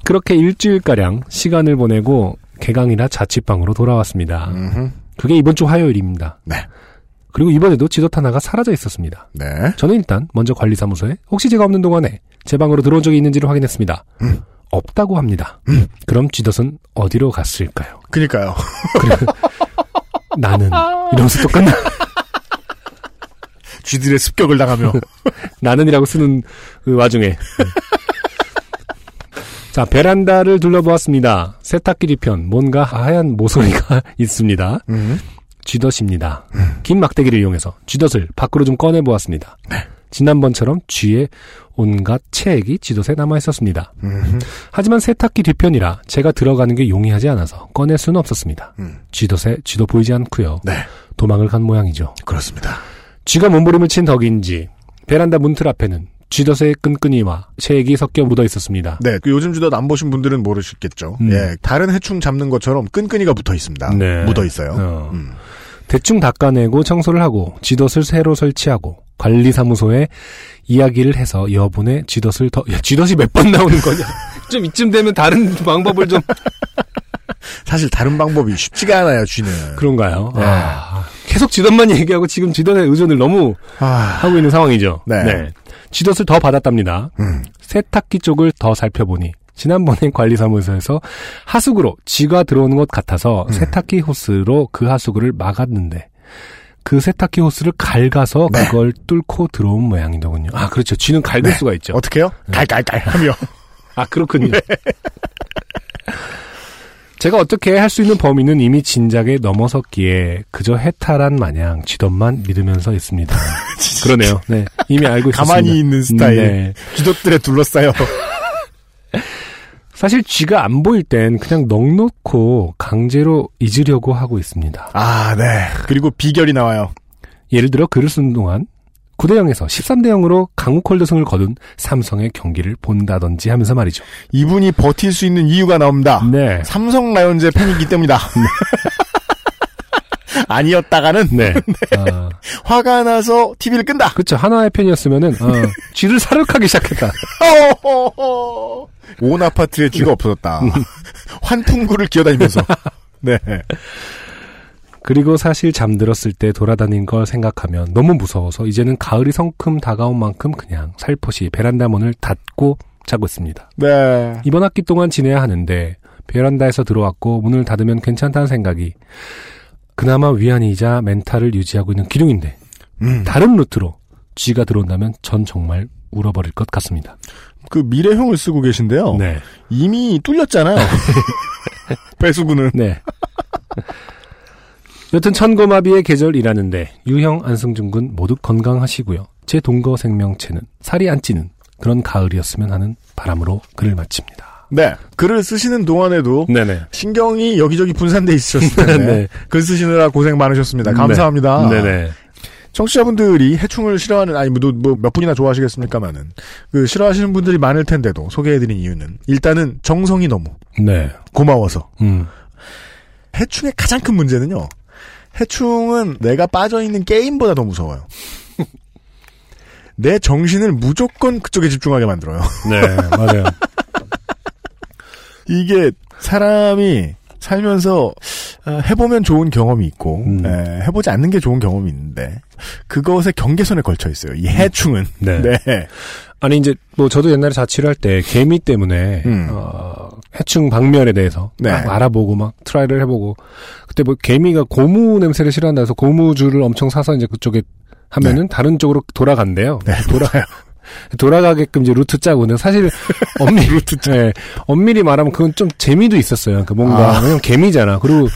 그렇게 일주일가량 시간을 보내고 개강이라 자취방으로 돌아왔습니다. 음흠. 그게 이번 주 화요일입니다. 네. 그리고 이번에도 지도하나가 사라져 있었습니다. 네. 저는 일단 먼저 관리사무소에 혹시 제가 없는 동안에 제 방으로 들어온 적이 있는지를 확인했습니다. 음. 없다고 합니다. 그럼 쥐덫은 어디로 갔을까요? 그니까요. 나는 이러면서 똑같나? 쥐들의 습격을 당하며. 나는이라고 쓰는 그 와중에. 자, 베란다를 둘러보았습니다. 세탁기 뒤편, 뭔가 하얀 모서리가 있습니다. 음. 쥐덫입니다. 긴 막대기를 이용해서 쥐덫을 밖으로 좀 꺼내 보았습니다. 지난번처럼 쥐의 온갖 체액이 쥐덫에 남아 있었습니다. 음. 하지만 세탁기 뒤편이라 제가 들어가는 게 용이하지 않아서 꺼낼 수는 없었습니다. 음. 쥐덫에 쥐도 보이지 않고요. 네. 도망을 간 모양이죠. 그렇습니다. 쥐가 몸부림을 친 덕인지 베란다 문틀 앞에는 쥐덫의 끈끈이와 체액이 섞여 묻어 있었습니다. 네. 그 요즘 주덧 안 보신 분들은 모르시겠죠. 음. 예. 다른 해충 잡는 것처럼 끈끈이가 붙어 있습니다. 네. 묻어 있어요. 어. 음. 대충 닦아내고 청소를 하고 쥐덫을 새로 설치하고 관리사무소에 이야기를 해서 여분의 쥐덫을 더, 야, 쥐덫이 몇 번 나오는 거냐? 좀 이쯤 되면 다른 방법을 좀. 사실 다른 방법이 쉽지가 않아요, 쥐는. 그런가요? 네. 아, 계속 쥐덫만 얘기하고 지금 쥐덫에 의존을 너무 아. 하고 있는 상황이죠. 네. 쥐덫을 더 받았답니다. 음. 세탁기 쪽을 더 살펴보니 지난번에 관리사무소에서 하수구로 쥐가 들어오는 것 같아서 음. 세탁기 호스로 그 하수구를 막았는데 그 세탁기 호스를 갉아서 네. 그걸 뚫고 들어온 모양이더군요. 아 그렇죠. 쥐는 갉을 네. 수가 있죠. 어떻게요? 깔깔깔 하며. 아 그렇군요. 제가 어떻게 할 수 있는 범위는 이미 진작에 넘어섰기에 그저 해탈한 마냥 쥐덫만 믿으면서 있습니다. 그러네요. 네, 이미 알고 있습니다. 가만히 있는 스타일. 네. 쥐덫들에 둘러싸여. 사실 쥐가 안 보일 땐 그냥 넉놓고 강제로 잊으려고 하고 있습니다. 아, 네. 그리고 비결이 나와요. 예를 들어 글을 쓰는 동안 9대 0에서 13대 0으로 강우 콜드 승을 거둔 삼성의 경기를 본다든지 하면서 말이죠. 이분이 버틸 수 있는 이유가 나옵니다. 네. 삼성 라이온즈의 팬이기 때문이다. 아니었다가는 네. 아, 화가 나서 TV를 끈다. 그쵸. 하나의 팬이었으면은, 어, 쥐를 사륙하기 시작했다. 온 아파트에 쥐가 없어졌다. 환풍구를 기어다니면서. 네. 그리고 사실 잠들었을 때 돌아다닌 걸 생각하면 너무 무서워서 이제는 가을이 성큼 다가온 만큼 그냥 살포시 베란다 문을 닫고 자고 있습니다. 네. 이번 학기 동안 지내야 하는데 베란다에서 들어왔고 문을 닫으면 괜찮다는 생각이 그나마 위안이자 멘탈을 유지하고 있는 기둥인데 음. 다른 루트로 쥐가 들어온다면 전 정말 울어버릴 것 같습니다. 그 미래형을 쓰고 계신데요. 네. 이미 뚫렸잖아요. 배수구는. 네. 여튼 천고마비의 계절이라는데 유형 안승준 군 모두 건강하시고요. 제 동거 생명체는 살이 안 찌는 그런 가을이었으면 하는 바람으로 글을 마칩니다. 네. 글을 쓰시는 동안에도 네네. 신경이 여기저기 분산돼 있으셨을 텐데 네. 글 쓰시느라 고생 많으셨습니다. 감사합니다. 네네. 청취자분들이 해충을 싫어하는 아니 뭐몇 분이나 좋아하시겠습니까만은 그 싫어하시는 분들이 많을 텐데도 소개해드린 이유는 일단은 정성이 너무 네. 고마워서 음. 해충의 가장 큰 문제는요. 해충은 내가 빠져 있는 게임보다 더 무서워요. 내 정신을 무조건 그쪽에 집중하게 만들어요. 네, 맞아요. 이게 사람이 살면서 어, 해보면 좋은 경험이 있고 음. 에, 해보지 않는 게 좋은 경험이 있는데 그것의 경계선에 걸쳐 있어요. 이 해충은 네. 네. 아니 이제 뭐 저도 옛날에 자취를 할 때 개미 때문에 음. 어, 해충 박멸에 대해서 네. 막 알아보고 막 try를 해보고 그때 뭐 개미가 고무 냄새를 싫어한다 해서 고무줄을 엄청 사서 이제 그쪽에 하면은 다른 쪽으로 돌아간대요. 네, 돌아요. 돌아가게끔 이제 루트 짜고 근데 사실 엄밀히 루트 짜. 예, 엄밀히 말하면 그건 좀 재미도 있었어요. 그 뭔가 아. 왜냐면 개미잖아. 그리고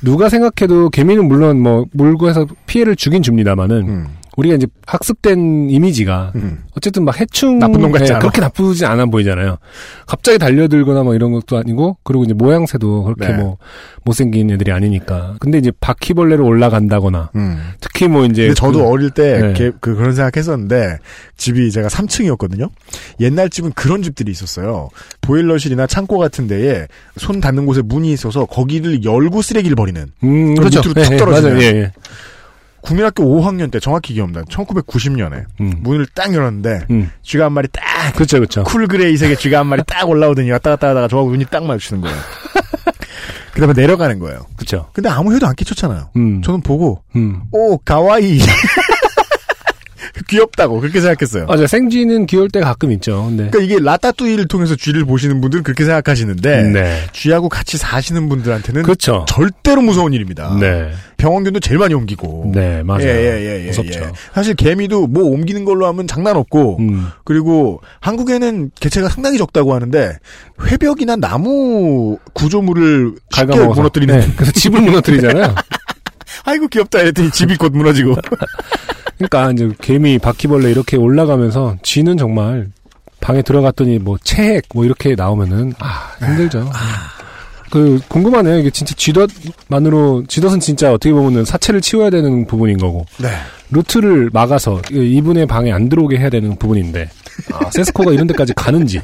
누가 생각해도 개미는 물론 뭐 물고 해서 피해를 주긴 줍니다만은 음, 우리가 이제 학습된 이미지가 음. 어쨌든 막 해충 나쁜 놈 같지 예, 않아. 그렇게 나쁘진 않아 보이잖아요. 갑자기 달려들거나 뭐 이런 것도 아니고 그리고 이제 모양새도 그렇게 네. 뭐 못생긴 애들이 아니니까. 근데 이제 바퀴벌레로 올라간다거나 음. 특히 뭐 이제 근데 저도 그- 어릴 때 네. 개- 그, 그런 생각했었는데 집이 제가 3층이었거든요. 옛날 집은 그런 집들이 있었어요. 보일러실이나 창고 같은 데에 손 닿는 곳에 문이 있어서 거기를 열고 쓰레기를 버리는. 음, 그렇죠. 밑으로 툭 예. 맞아요. 예, 예. 국민학교 5학년 때 정확히 기억납니다. 1990년에 음. 문을 딱 열었는데 음. 쥐가 한 마리 딱 그렇죠, 그렇죠. 쿨그레이색의 쥐가 한 마리 딱 올라오더니 왔다 갔다 하다가 저하고 눈이 딱 마주치는 거예요. 그 다음에 내려가는 거예요. 그렇죠. 근데 아무 해도 안 끼쳤잖아요. 음. 저는 보고 음. 오 가와이 귀엽다고 그렇게 생각했어요. 맞아. 생쥐는 귀여울 때가 가끔 있죠. 근데 그러니까 이게 라따뚜이를 통해서 쥐를 보시는 분들은 그렇게 생각하시는데 네. 쥐하고 같이 사시는 분들한테는 그렇죠. 절대로 무서운 일입니다. 네. 병원균도 제일 많이 옮기고. 네, 맞아요. 예, 예, 예, 예, 무섭죠. 예. 사실 개미도 뭐 옮기는 걸로 하면 장난 없고 음. 그리고 한국에는 개체가 상당히 적다고 하는데 회벽이나 나무 구조물을 쉽게. 무너뜨리는 네, 그래서 집을 무너뜨리잖아요. 아이고 귀엽다 했더니 집이 곧 무너지고 그러니까 이제 개미, 바퀴벌레 이렇게 올라가면서 쥐는 정말 방에 들어갔더니 뭐 체액 뭐 이렇게 나오면은 아 힘들죠. 그 궁금하네요. 이게 진짜 쥐덫만으로 쥐덫은 진짜 어떻게 보면은 사체를 치워야 되는 부분인 거고 네. 루트를 막아서 이분의 방에 안 들어오게 해야 되는 부분인데 아, 세스코가 이런 데까지 가는지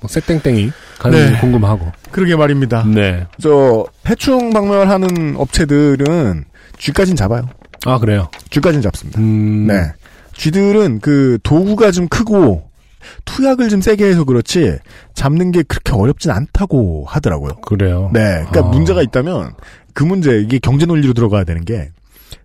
뭐 쇠땡땡이 가는지 네. 궁금하고. 그러게 말입니다. 네. 저 해충 박멸하는 업체들은 쥐까진 잡아요. 아 그래요. 쥐까진 잡습니다. 음. 네. 쥐들은 그 도구가 좀 크고 투약을 좀 세게 해서 그렇지 잡는 게 그렇게 어렵진 않다고 하더라고요. 그래요. 네. 그러니까 아. 문제가 있다면 그 문제 이게 경제 논리로 들어가야 되는 게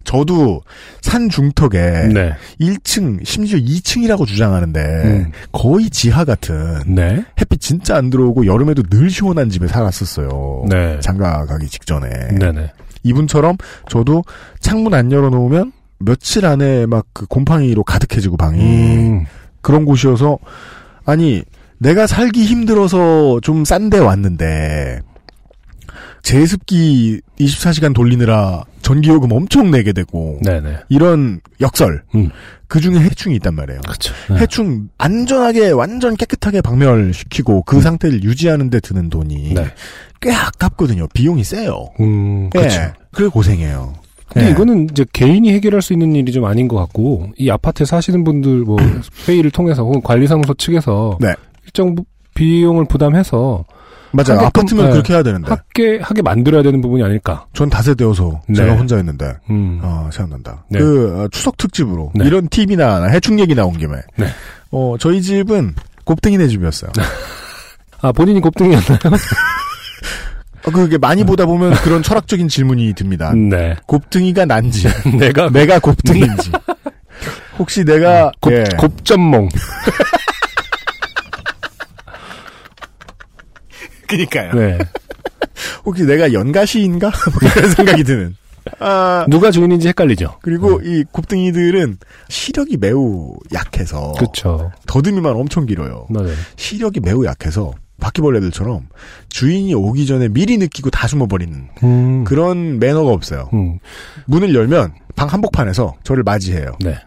저도 산 중턱에 네. 1층 심지어 2층이라고 주장하는데 음. 거의 지하 같은 네. 햇빛 진짜 안 들어오고 여름에도 늘 시원한 집에 살았었어요. 네. 장가 가기 직전에 네네. 이분처럼 저도 창문 안 열어놓으면 며칠 안에 막 그 곰팡이로 가득해지고 방이 음. 그런 곳이어서 아니 내가 살기 힘들어서 좀 싼 데 왔는데 제습기 24시간 돌리느라 전기요금 엄청 내게 되고 네네. 이런 역설 음. 그 중에 해충이 있단 말이에요. 그렇죠. 해충 안전하게 완전 깨끗하게 박멸시키고 그 상태를 유지하는 데 드는 돈이 네. 꽤 아깝거든요. 비용이 세요. 음. 예. 그렇죠. 그래 고생해요. 근데 예. 이거는 이제 개인이 해결할 수 있는 일이 좀 아닌 것 같고 이 아파트에 사시는 분들 뭐 회의를 통해서 혹은 관리사무소 측에서 네. 일정 부- 비용을 부담해서 맞아요. 하게끔, 아파트면 네. 그렇게 해야 되는데. 하게 하게 만들어야 되는 부분이 아닐까. 전 다세대여서 네. 제가 혼자였는데 음. 어, 생각난다. 네. 그 어, 추석 특집으로 네. 이런 팁이나 해충 얘기 나온 김에 네. 어, 저희 집은 곱등이네 집이었어요. 아 본인이 곱등이였나요? 어, 그게 많이 보다 보면 그런 철학적인 질문이 듭니다. 네. 곱등이가 난지 내가 내가 곱등인지 혹시 내가 곱 예, 곱전몽. 그니까요. 네. 혹시 내가 연가시인가 뭐 그런 생각이 드는. 아 누가 주인인지 헷갈리죠. 그리고 이 곱등이들은 시력이 매우 약해서 그렇죠. 더듬이만 엄청 길어요. 맞아요. 시력이 매우 약해서 바퀴벌레들처럼 주인이 오기 전에 미리 느끼고 다 숨어버리는 음. 그런 매너가 없어요. 음. 문을 열면 방 한복판에서 저를 맞이해요. 네.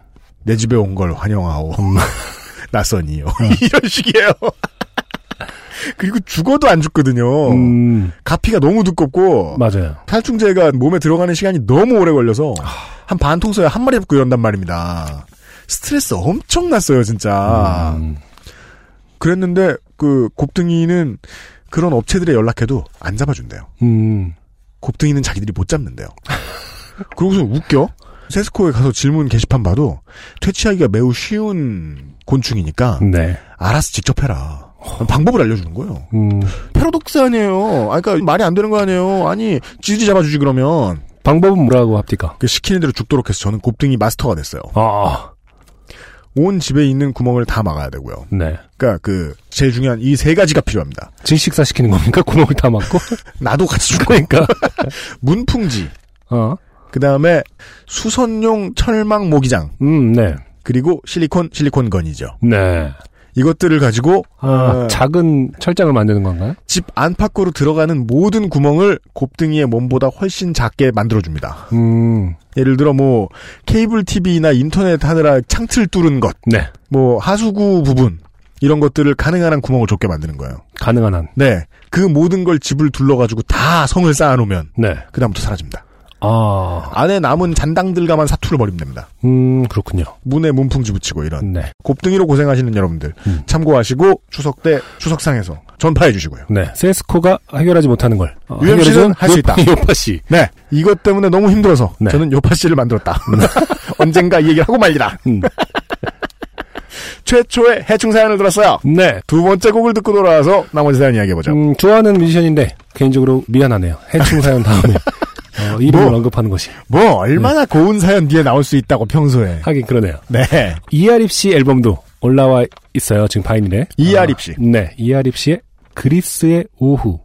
내 집에 온 걸 환영하오. 낯선이요. 어. 이런 식이에요. 그리고 죽어도 안 죽거든요. 음. 가피가 너무 두껍고 맞아요. 탈충제가 몸에 들어가는 시간이 너무 오래 걸려서 한 반통 써야 한 마리 잡고 이런단 말입니다. 스트레스 엄청 났어요, 진짜. 음. 그랬는데 그 곱등이는 그런 업체들에 연락해도 안 잡아준대요. 음. 곱등이는 자기들이 못 잡는데요. 그러고서 웃겨. 세스코에 가서 질문 게시판 봐도 퇴치하기가 매우 쉬운 곤충이니까 네. 알아서 직접 해라. 방법을 알려주는 거예요. 음. 패러독스 아니에요. 아, 그러니까 말이 안 되는 거 아니에요. 아니 지지 잡아주지 그러면 방법은 뭐라고 합니까? 그 시키는 대로 죽도록 해서 저는 곱등이 마스터가 됐어요. 아. 온 집에 있는 구멍을 다 막아야 되고요. 네. 그러니까 그 제일 중요한 이 세 가지가 필요합니다. 질식사 시키는 겁니까? 구멍을 다 막고? 나도 같이 죽고 그러니까. 문풍지 어. 그 다음에 수선용 철망 모기장 음, 네. 그리고 실리콘, 실리콘건이죠. 네. 이것들을 가지고 아, 어, 작은 철장을 만드는 건가요? 집 안팎으로 들어가는 모든 구멍을 곱등이의 몸보다 훨씬 작게 만들어줍니다. 음, 예를 들어 뭐 케이블 TV나 인터넷 하느라 창틀 뚫은 것, 네. 뭐 하수구 부분 이런 것들을 가능한 한 구멍을 좁게 만드는 거예요. 가능한 한. 네, 그 모든 걸 집을 둘러가지고 다 성을 쌓아놓으면 네. 그 다음부터 사라집니다. 아, 안에 남은 잔당들과만 사투를 벌이면 됩니다. 음, 그렇군요. 문에 문풍지 붙이고 이런 네. 곱등이로 고생하시는 여러분들 음. 참고하시고 추석 때 추석상에서 전파해 주시고요. 네. 세스코가 해결하지 못하는 걸. 어, UMC 는 해결해준 할수 요- 있다. 요파 씨. 네, 이것 때문에 너무 힘들어서 네. 저는 요파 씨를 만들었다. 언젠가 이 얘기를 하고 말리라. 음. 최초의 해충 사연을 들었어요. 네. 두 번째 곡을 듣고 돌아와서 나머지 사연 이야기해보죠. 음, 좋아하는 뮤지션인데, 개인적으로 미안하네요. 해충 사연 다음에, 어, 이름을 뭐? 언급하는 것이. 뭐 얼마나 고운 사연 뒤에 나올 수 있다고 평소에. 하긴 그러네요. 네. 이하립 씨 앨범도 올라와 있어요. 지금 바이닐에. 이하립 씨. 아, 네. 이하립 씨의 그리스의 오후.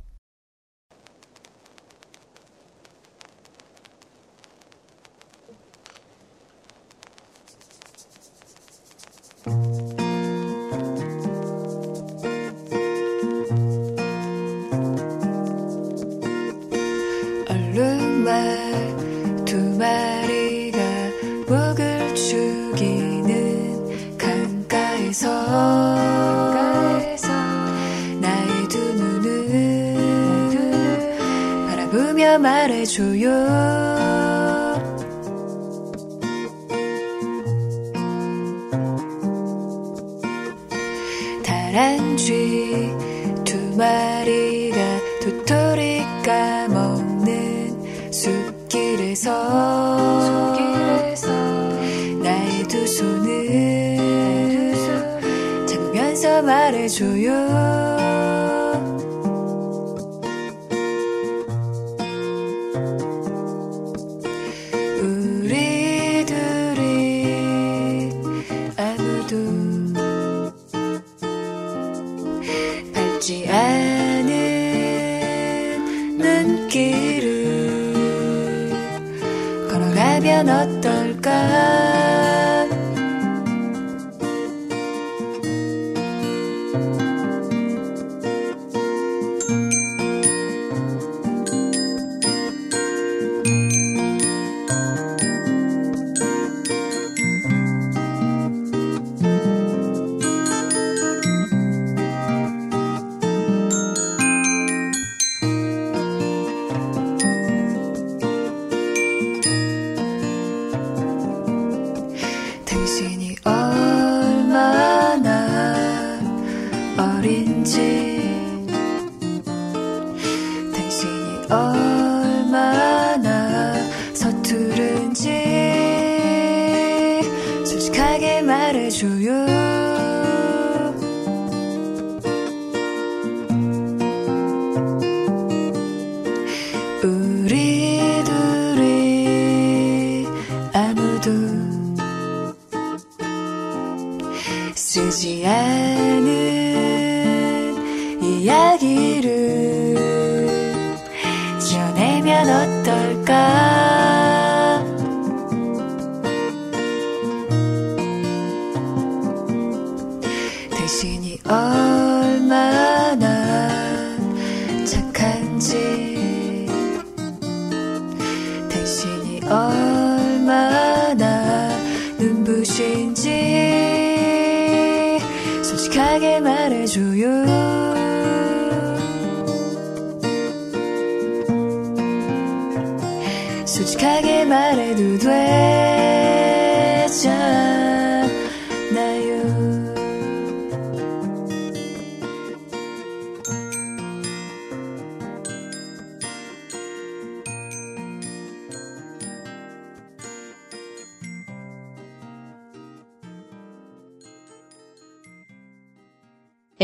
말해줘요. 다람쥐 두 마리가 도토리 까먹는 숲길에서. 나의 두 손을 잡으면서 말해줘요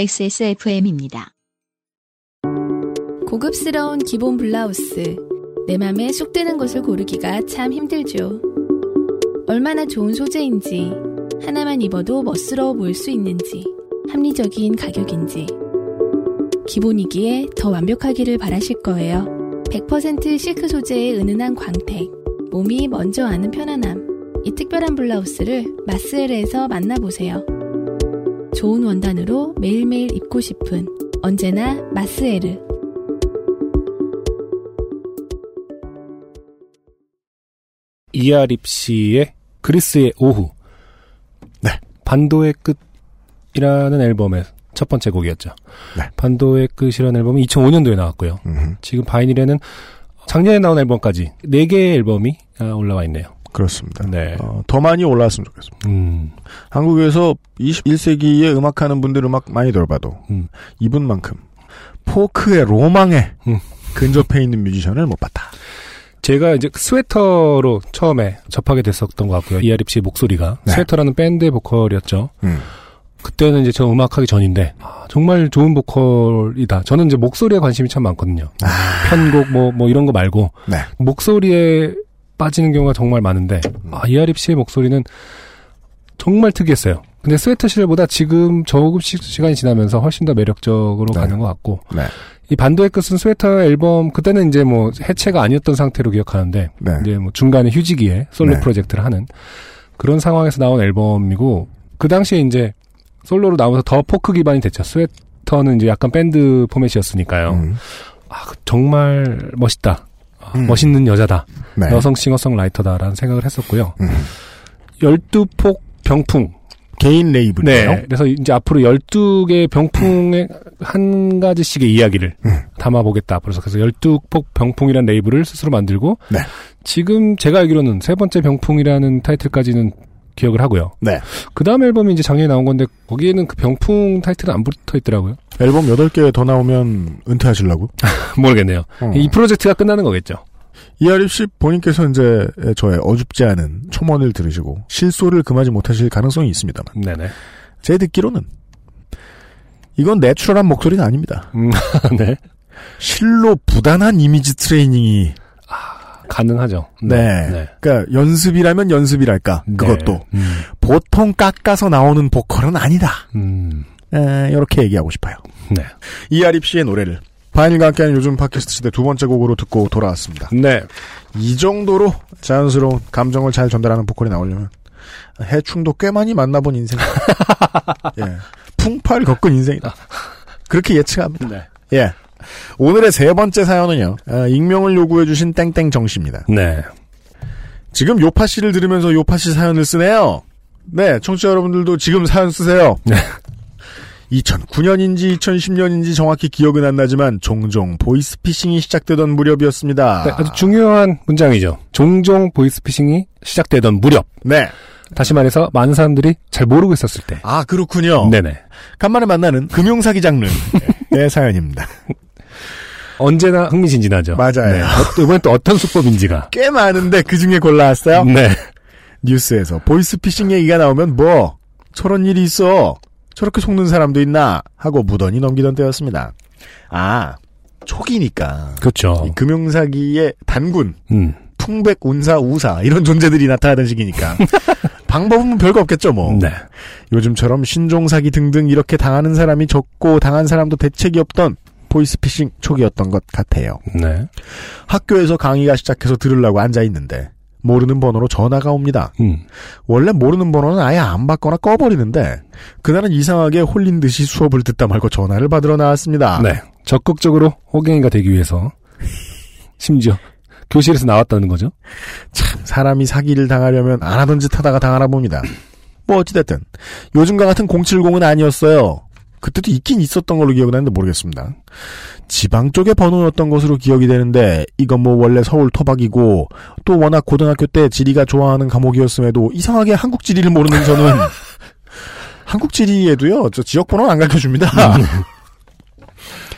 XSFM입니다. 고급스러운 기본 블라우스. 내 맘에 쏙 드는 것을 고르기가 참 힘들죠. 얼마나 좋은 소재인지, 하나만 입어도 멋스러워 보일 수 있는지, 합리적인 가격인지. 기본이기에 더 완벽하기를 바라실 거예요. 100% 실크 소재의 은은한 광택, 몸이 먼저 아는 편안함, 이 특별한 블라우스를 마스에르에서 만나보세요. 좋은 원단으로 매일매일 입고 싶은 언제나 마스에르. 이아립 씨의 그리스의 오후. 네. 반도의 끝이라는 앨범의 첫 번째 곡이었죠. 네. 반도의 끝이라는 앨범이 2005년도에 나왔고요. 음, 지금 바이닐에는 작년에 나온 앨범까지 4개의 앨범이 아, 올라와 있네요. 그렇습니다. 네. 어, 더 많이 올라왔으면 좋겠습니다. 음, 한국에서 21세기에 음악하는 분들 음악 많이 들어봐도 음. 이분만큼 포크의 로망에 음. 근접해 있는 뮤지션을 못 봤다. 제가 이제 스웨터로 처음에 접하게 됐었던 것 같고요. 이아립 씨의 목소리가 네. 스웨터라는 밴드의 보컬이었죠. 음. 그때는 이제 저 음악하기 전인데 아, 정말 좋은 보컬이다. 저는 이제 목소리에 관심이 참 많거든요. 편곡 뭐뭐 이런 거 말고 네. 목소리에 빠지는 경우가 정말 많은데 아, 이아립 씨의 목소리는 정말 특이했어요. 근데 스웨터 시절보다 지금 조금씩 시간이 지나면서 훨씬 더 매력적으로 네. 가는 것 같고 네. 이 반도의 끝은 스웨터 앨범 그때는 이제 뭐 해체가 아니었던 상태로 기억하는데 네. 이제 뭐 중간에 휴지기에 솔로 네. 프로젝트를 하는 그런 상황에서 나온 앨범이고 그 당시에 이제 솔로로 나오면서 더 포크 기반이 됐죠. 스웨터는 이제 약간 밴드 포맷이었으니까요. 음. 아 그- 정말 멋있다. 아, 음. 멋있는 여자다. 네. 여성 싱어송라이터다라는 생각을 했었고요. 음. 12폭 병풍. 개인 레이블이에요. 네. 그래서 이제 앞으로 12개 병풍의 한 가지씩의 이야기를 음. 담아보겠다. 그래서 그래서 12폭 병풍이라는 레이블을 스스로 만들고 네. 지금 제가 알기로는 세 번째 병풍이라는 타이틀까지는 기억을 하고요. 네. 그 다음 앨범이 이제 작년에 나온 건데 거기에는 그 병풍 타이틀은 안 붙어 있더라고요. 앨범 8개 더 나오면 은퇴하시려고? 모르겠네요. 어. 이 프로젝트가 끝나는 거겠죠. 이하립 씨 본인께서 이제 저의 어줍지 않은 첨언을 들으시고 실소를 금하지 못하실 가능성이 있습니다만 네네. 제 듣기로는 이건 내추럴한 목소리는 아닙니다. 음, 네. 실로 부단한 이미지 트레이닝이 가능하죠. 네. 그러니까 연습이라면 연습이랄까 그것도 네. 음, 보통 깎아서 나오는 보컬은 아니다. 음, 에, 이렇게 얘기하고 싶어요. 네. 이하립 씨의 노래를 바인일과 함께하는 요즘 팟캐스트 시대 두 번째 곡으로 듣고 돌아왔습니다. 네. 이 정도로 자연스러운 감정을 잘 전달하는 보컬이 나오려면 해충도 꽤 많이 만나본 인생. 예. 풍파를 겪은 인생이다. 그렇게 예측합니다. 네. 예. 오늘의 세 번째 사연은요. 아, 익명을 요구해주신 땡땡 정씨입니다. 네. 지금 요파 씨를 들으면서 요파 씨 사연을 쓰네요. 네, 청취자 여러분들도 지금 사연 쓰세요. 네. 2009년인지 2010년인지 정확히 기억은 안 나지만 종종 보이스피싱이 시작되던 무렵이었습니다. 네, 아주 중요한 문장이죠. 종종 보이스피싱이 시작되던 무렵. 네. 다시 말해서 많은 사람들이 잘 모르고 있었을 때. 아, 그렇군요. 네네. 간만에 만나는 금융사기 장르의 사연입니다. 언제나 흥미진진하죠. 맞아요. 네. 어, 이번엔 또 어떤 수법인지가. 꽤 많은데 그 중에 골라왔어요. 네. 뉴스에서 보이스피싱 얘기가 나오면 뭐 저런 일이 있어. 저렇게 속는 사람도 있나 하고 무던히 넘기던 때였습니다. 아, 초기니까. 그렇죠. 이 금융사기의 단군, 음. 풍백, 운사, 우사 이런 존재들이 나타나던 시기니까 방법은 별거 없겠죠 뭐. 네. 요즘처럼 신종사기 등등 이렇게 당하는 사람이 적고 당한 사람도 대책이 없던 보이스피싱 초기였던 것 같아요. 네. 학교에서 강의가 시작해서 들으려고 앉아 있는데 모르는 번호로 전화가 옵니다. 음. 원래 모르는 번호는 아예 안 받거나 꺼버리는데 그날은 이상하게 홀린 듯이 수업을 듣다 말고 전화를 받으러 나왔습니다. 네. 적극적으로 호갱이가 되기 위해서 심지어 교실에서 나왔다는 거죠. 참 사람이 사기를 당하려면 안 하던 짓 하다가 당하나 봅니다. 뭐 어찌됐든 요즘과 같은 070은 아니었어요. 그때도 있긴 있었던 걸로 기억은 하는데 모르겠습니다. 지방 쪽의 번호였던 것으로 기억이 되는데 이건 뭐 원래 서울 토박이고 또 워낙 고등학교 때 지리가 좋아하는 과목이었음에도 이상하게 한국 지리를 모르는 저는 한국 지리에도요 저 지역 번호는 안 가르쳐 줍니다.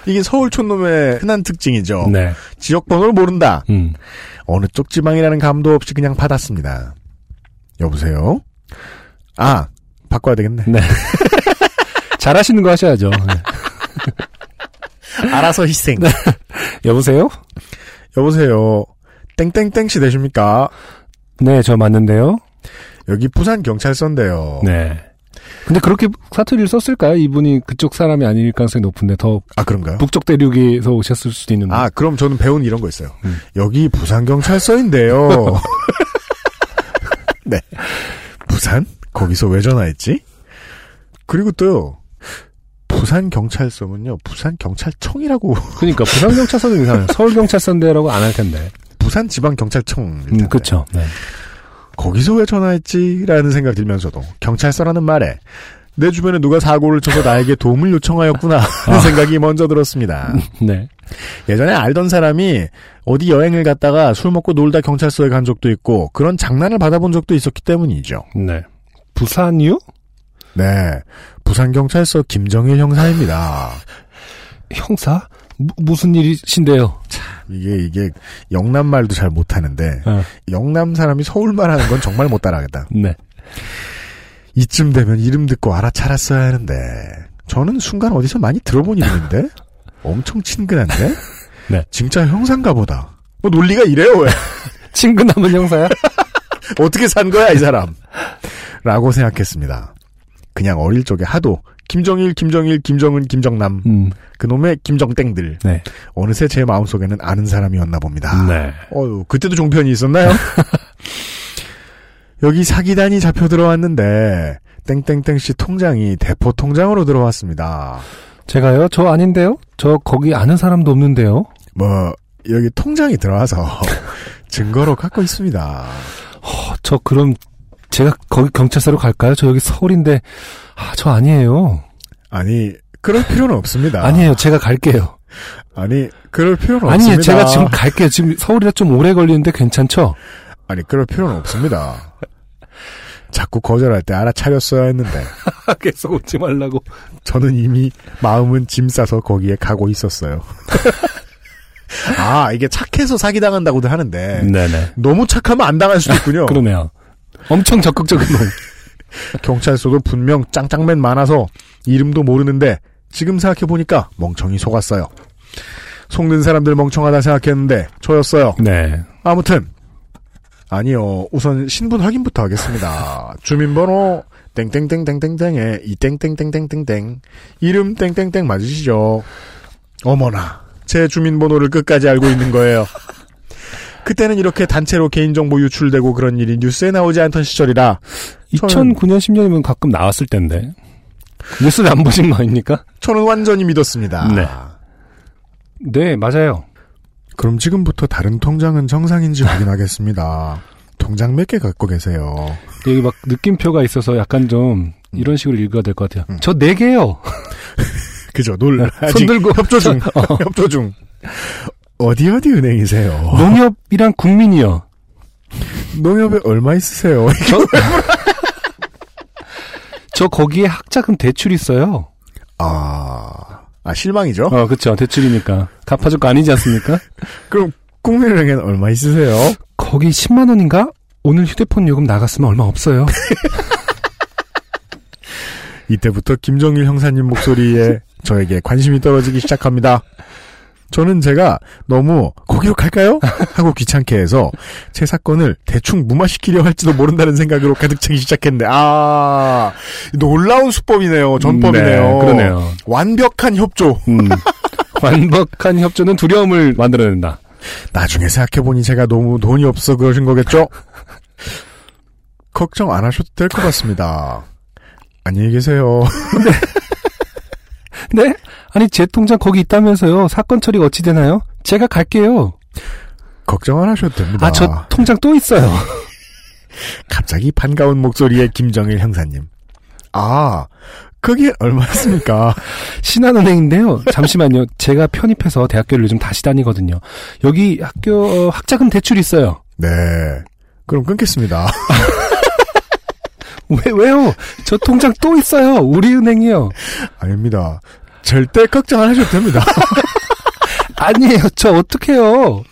이게 서울 촌놈의 흔한 특징이죠. 네. 지역 번호를 모른다. 음. 어느 쪽 지방이라는 감도 없이 그냥 받았습니다. 여보세요? 아, 바꿔야 되겠네. 네. 잘하시는 거 하셔야죠. 네. 알아서 희생. 여보세요? 여보세요? 땡땡땡씨 되십니까? 네, 저 맞는데요. 여기 부산 경찰서인데요. 네. 근데 그렇게 사투리를 썼을까요? 이분이 그쪽 사람이 아닐 가능성이 높은데 더 아, 그런가요? 북쪽 대륙에서 오셨을 수도 있는데. 아, 그럼 저는 배운 이런 거 있어요. 음. 여기 부산 경찰서인데요. 네. 부산? 거기서 왜 전화했지? 그리고 또요. 부산 경찰서는요. 부산 경찰청이라고 그러니까 부산 경찰서도 이상해요. 서울 경찰서인데라고 안 할 텐데. 부산 지방 경찰청 음, 그렇죠. 네. 거기서 왜 전화했지라는 생각 들면서도 경찰서라는 말에 내 주변에 누가 사고를 쳐서 나에게 도움을 요청하였구나 하는 생각이 먼저 들었습니다. 네. 예전에 알던 사람이 어디 여행을 갔다가 술 먹고 놀다 경찰서에 간 적도 있고 그런 장난을 받아본 적도 있었기 때문이죠. 네. 부산이요? 네. 부산경찰서 김정일 형사입니다. 형사? 무, 무슨 일이신데요? 이게, 이게, 영남 말도 잘 못하는데, 어, 영남 사람이 서울 말 하는 건 정말 못 따라하겠다. 네. 이쯤 되면 이름 듣고 알아차렸어야 하는데, 저는 순간 어디서 많이 들어본 이름인데? 엄청 친근한데? 네. 진짜 형사인가 보다. 뭐 논리가 이래요, 왜? 친근하면 형사야? 어떻게 산 거야, 이 사람? 라고 생각했습니다. 그냥 어릴 적에 하도, 김정일, 김정일, 김정은, 김정남, 음, 그놈의 김정땡들. 네. 어느새 제 마음속에는 아는 사람이었나 봅니다. 네. 어유 그때도 종편이 있었나요? 여기 사기단이 잡혀 들어왔는데 땡땡땡 씨 통장이 대포 통장으로 들어왔습니다. 제가요? 저 아닌데요? 저 거기 아는 사람도 없는데요? 뭐 여기 통장이 들어와서 증거로 갖고 있습니다. 어, 저 그럼 제가 거기 경찰서로 갈까요? 저 여기 서울인데 아, 저 아니에요. 아니 그럴 필요는 없습니다. 아니에요. 제가 갈게요. 아니 그럴 필요는 아니에요. 없습니다. 제가 지금 갈게요. 지금 서울이라 좀 오래 걸리는데 괜찮죠? 아니 그럴 필요는 없습니다. 자꾸 거절할 때 알아차렸어야 했는데 계속 오지 말라고. 저는 이미 마음은 짐 싸서 거기에 가고 있었어요. 아, 이게 착해서 사기당한다고도 하는데, 네네. 너무 착하면 안 당할 수도 있군요. 그러네요. 엄청 적극적인 놈. 경찰서도 분명 짱짱맨 많아서 이름도 모르는데, 지금 생각해보니까 멍청이 속았어요. 속는 사람들 멍청하다 생각했는데, 저였어요. 네. 아무튼, 아니요. 우선 신분 확인부터 하겠습니다. 주민번호, 땡땡땡땡땡땡에, 이 땡땡땡땡땡땡, 이름 땡땡땡 맞으시죠? 어머나, 제 주민번호를 끝까지 알고 있는 거예요. 그때는 이렇게 단체로 개인정보 유출되고 그런 일이 뉴스에 나오지 않던 시절이라, 2009년 10년이면 가끔 나왔을 텐데. 뉴스를 안 보신 거 아닙니까? 저는 완전히 믿었습니다. 네. 네, 맞아요. 그럼 지금부터 다른 통장은 정상인지 확인하겠습니다. 통장 몇 개 갖고 계세요? 여기 막 느낌표가 있어서 약간 좀 이런 식으로 읽어야 될 것 같아요. 음. 저네 개요. 그죠, 놀, 손 들고. 협조 중, 협조 중. 어디 어디 은행이세요? 농협이랑 국민이요. 농협에 얼마 있으세요? 저, 저 거기에 학자금 대출 있어요. 아, 아 실망이죠? 어, 그쵸. 대출이니까. 갚아줄 거 아니지 않습니까? 그럼 국민은행엔 얼마 있으세요? 거기 10만 원인가? 오늘 휴대폰 요금 나갔으면 얼마 없어요. 이때부터 김정일 형사님 목소리에 저에게 관심이 떨어지기 시작합니다. 저는 제가 너무 거기로 갈까요? 하고 귀찮게 해서 제 사건을 대충 무마시키려 할지도 모른다는 생각으로 가득 차기 시작했는데 아 놀라운 수법이네요. 전법이네요. 네, 그러네요. 완벽한 협조. 음. 완벽한 협조는 두려움을 만들어낸다. 나중에 생각해보니 제가 너무 돈이 없어 그러신 거겠죠? 걱정 안 하셔도 될 것 같습니다. 안녕히 계세요. 네? 아니, 제 통장 거기 있다면서요. 사건 처리가 어찌 되나요? 제가 갈게요. 걱정 안 하셔도 됩니다. 아, 저 통장 또 있어요. 갑자기 반가운 목소리의 김정일 형사님. 아, 그게 얼마였습니까? 신한은행인데요. 잠시만요. 제가 편입해서 대학교를 요즘 다시 다니거든요. 여기 학교 어, 학자금 대출 있어요. 네. 그럼 끊겠습니다. 왜 왜요? 저 통장 또 있어요. 우리 은행이요. 아닙니다. 절대 걱정 안 하셔도 됩니다. 아니에요. 저 어떡해요?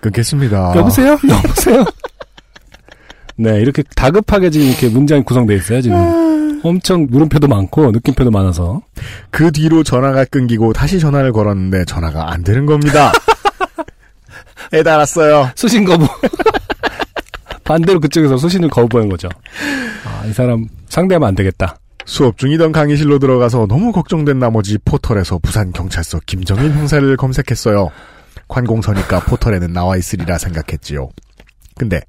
끊겠습니다. 여보세요? 여보세요? 네, 이렇게 다급하게 지금 이렇게 문장이 구성되어 있어요, 지금. 엄청 물음표도 많고 느낌표도 많아서. 그 뒤로 전화가 끊기고 다시 전화를 걸었는데 전화가 안 되는 겁니다. 애달았어요. 수신 거부. 반대로 그쪽에서 수신을 거부한 거죠. 아, 이 사람 상대하면 안 되겠다. 수업 중이던 강의실로 들어가서 너무 걱정된 나머지 포털에서 부산경찰서 김정일 형사를 검색했어요. 관공서니까 포털에는 나와 있으리라 생각했지요. 근데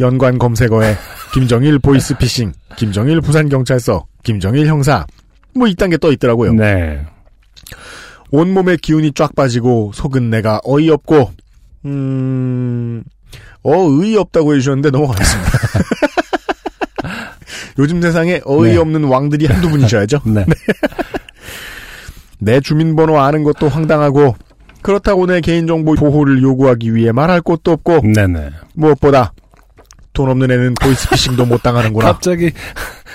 연관 검색어에 김정일 보이스피싱, 김정일 부산경찰서, 김정일 형사 뭐 이딴 게 떠 있더라고요. 네. 온몸에 기운이 쫙 빠지고 속은 내가 어이없고 음... 어의없다고 해주셨는데 넘어가겠습니다. 요즘 세상에 어이없는 왕들이 한두 분이셔야죠. 네. 내 주민번호 아는 것도 황당하고 그렇다고 내 개인정보 보호를 요구하기 위해 말할 것도 없고 네네. 무엇보다 돈 없는 애는 보이스피싱도 못 당하는구나. 갑자기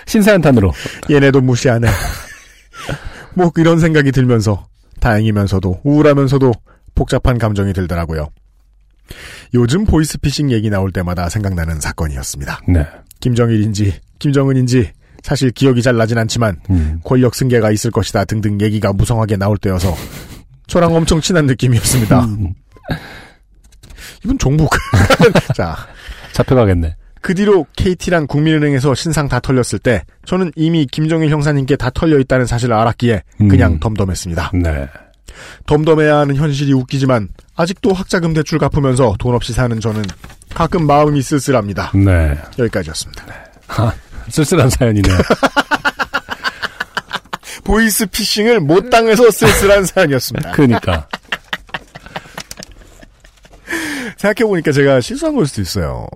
신사한탄으로. 얘네도 무시하네. 뭐 이런 생각이 들면서 다행이면서도 우울하면서도 복잡한 감정이 들더라고요. 요즘 보이스피싱 얘기 나올 때마다 생각나는 사건이었습니다. 네. 김정일인지 김정은인지 사실 기억이 잘 나진 않지만 음. 권력 승계가 있을 것이다 등등 얘기가 무성하게 나올 때여서 저랑 엄청 친한 느낌이었습니다. 음. 이분 종북. 자, 잡혀가겠네. 그 뒤로 KT랑 국민은행에서 신상 다 털렸을 때 저는 이미 김정일 형사님께 다 털려 있다는 사실을 알았기에 그냥 음. 덤덤했습니다. 네. 덤덤해야 하는 현실이 웃기지만 아직도 학자금 대출 갚으면서 돈 없이 사는 저는 가끔 마음이 쓸쓸합니다. 네. 여기까지였습니다. 아, 쓸쓸한 사연이네요. 보이스 피싱을 못 당해서 쓸쓸한 사연이었습니다. 그러니까. 생각해보니까 제가 실수한 걸 수도 있어요.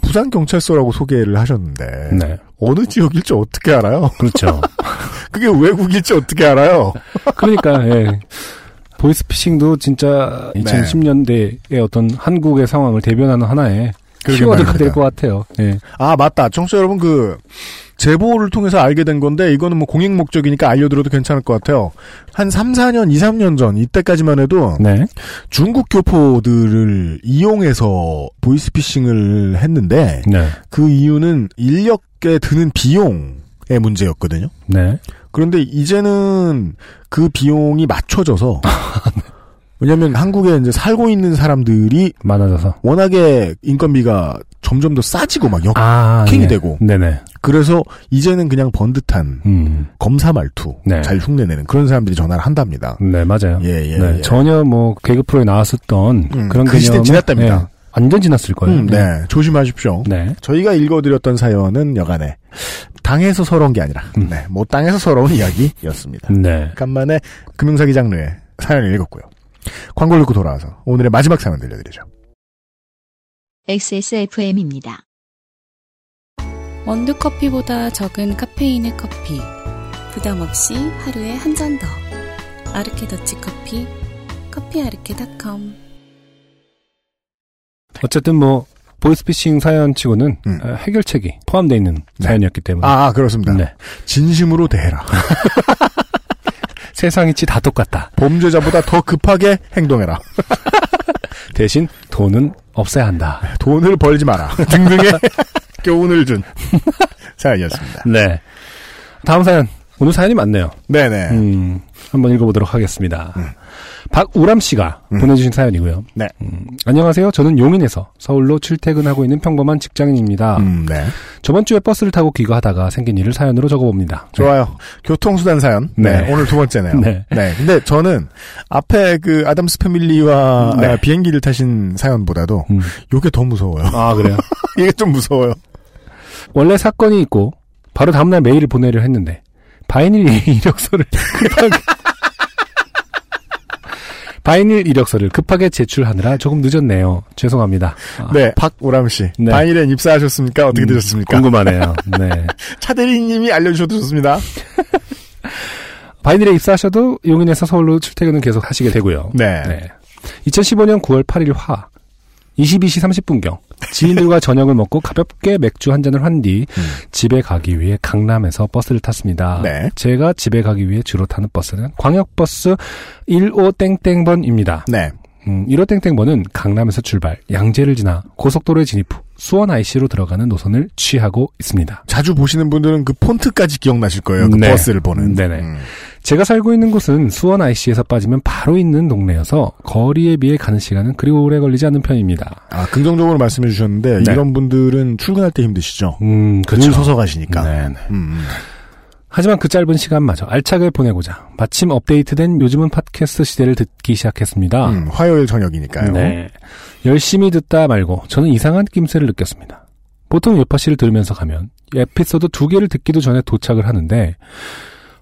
부산 경찰서라고 소개를 하셨는데 네. 어느 지역일지 어떻게 알아요? 그렇죠. 그게 외국일지 어떻게 알아요? 그러니까, 예. 보이스피싱도 진짜 네. 2010년대의 어떤 한국의 상황을 대변하는 하나의 키워드가. 될 것 같아요. 예. 아 맞다. 청취자 여러분 그 제보를 통해서 알게 된 건데 이거는 뭐 공익 목적이니까 알려드려도 괜찮을 것 같아요. 한 3, 4년, 2, 3년 전 이때까지만 해도 네. 중국 교포들을 이용해서 보이스피싱을 했는데 네. 그 이유는 인력에 드는 비용의 문제였거든요. 네. 그런데 이제는 그 비용이 맞춰져서 왜냐하면 한국에 이제 살고 있는 사람들이 많아져서. 워낙에 인건비가 점점 더 싸지고 막 역. 아. 네. 되고. 네네. 그래서 이제는 그냥 번듯한 음. 검사 말투 네. 잘 흉내내는 그런 사람들이 전화를 한답니다. 네, 맞아요. 예, 예, 네, 예. 전혀 뭐 개그 프로에 나왔었던 음, 그런 그 개념은, 지났답니다. 예, 완전 지났을 거예요. 음, 네, 조심하십시오. 네. 저희가 읽어드렸던 사연은 여간에 당해서 서러운 게 아니라 음. 네, 못 당해서 서러운 이야기였습니다. 네. 간만에 금융사기 장르의 사연을 읽었고요. 광고를 듣고 돌아와서 오늘의 마지막 사연 들려드리죠. XSFM입니다. 원두커피보다 적은 카페인의 커피. 부담 없이 하루에 한 잔 더. 아르케 더치 커피. 커피아르케닷컴. 어쨌든 뭐 보이스피싱 사연치고는 음. 어, 해결책이 포함되어 있는 사연이었기 때문에 아, 아, 그렇습니다. 네. 진심으로 대해라. 세상 이치 다 똑같다. 범죄자보다 더 급하게 행동해라. 대신 돈은 없애야 한다. 돈을 벌지 마라. 등등의 교훈을 준 사연이었습니다. 네. 다음 사연. 오늘 사연이 많네요. 네네. 음, 한번 읽어보도록 하겠습니다. 박우람 씨가 음. 보내주신 사연이고요. 네. 음, 안녕하세요. 저는 용인에서 서울로 출퇴근하고 있는 평범한 직장인입니다. 음, 네. 저번 주에 버스를 타고 귀가하다가 생긴 일을 사연으로 적어봅니다. 좋아요. 교통수단 사연. 네. 네. 오늘 두 번째네요. 네. 근데 저는 앞에 그 아담스 패밀리와 네. 아, 비행기를 타신 사연보다도 음. 요게 더 무서워요. 아, 그래요? 이게 좀 무서워요. 원래 사건이 있고 바로 다음날 메일을 보내려 했는데 바이닐 이력서를 급하게 바이닐 이력서를 급하게 제출하느라 조금 늦었네요. 죄송합니다. 아, 네. 박우람 씨. 네. 바이닐엔 입사하셨습니까? 어떻게 음, 되셨습니까? 궁금하네요. 네. 차대리님이 알려주셔도 좋습니다. 바이닐에 입사하셔도 용인에서 서울로 출퇴근은 계속 하시게 되고요. 네. 2015년 9월 8일 화 22시 30분경 지인들과 저녁을 먹고 가볍게 맥주 한 잔을 한뒤 음. 집에 가기 위해 강남에서 버스를 탔습니다. 네. 제가 집에 가기 위해 주로 타는 버스는 광역버스 15땡땡번입니다. 네. 음, 15땡땡번은 강남에서 출발, 양재를 지나 고속도로에 진입 후 수원 IC로 들어가는 노선을 취하고 있습니다. 자주 보시는 분들은 그 폰트까지 기억나실 거예요. 그 네. 버스를 보는. 네네. 음. 제가 살고 있는 곳은 수원 IC에서 빠지면 바로 있는 동네여서 거리에 비해 가는 시간은 그리 오래 걸리지 않는 편입니다. 아, 긍정적으로 말씀해 주셨는데 네. 이런 분들은 출근할 때 힘드시죠? 음, 늘 그렇죠. 서서 가시니까. 네, 네. 음, 음. 하지만 그 짧은 시간마저 알차게 보내고자 마침 업데이트된 요즘은 팟캐스트 시대를 듣기 시작했습니다. 음, 화요일 저녁이니까요. 네. 열심히 듣다 말고 저는 이상한 낌새를 느꼈습니다. 보통 요파씨를 들으면서 가면 에피소드 두 개를 듣기도 전에 도착을 하는데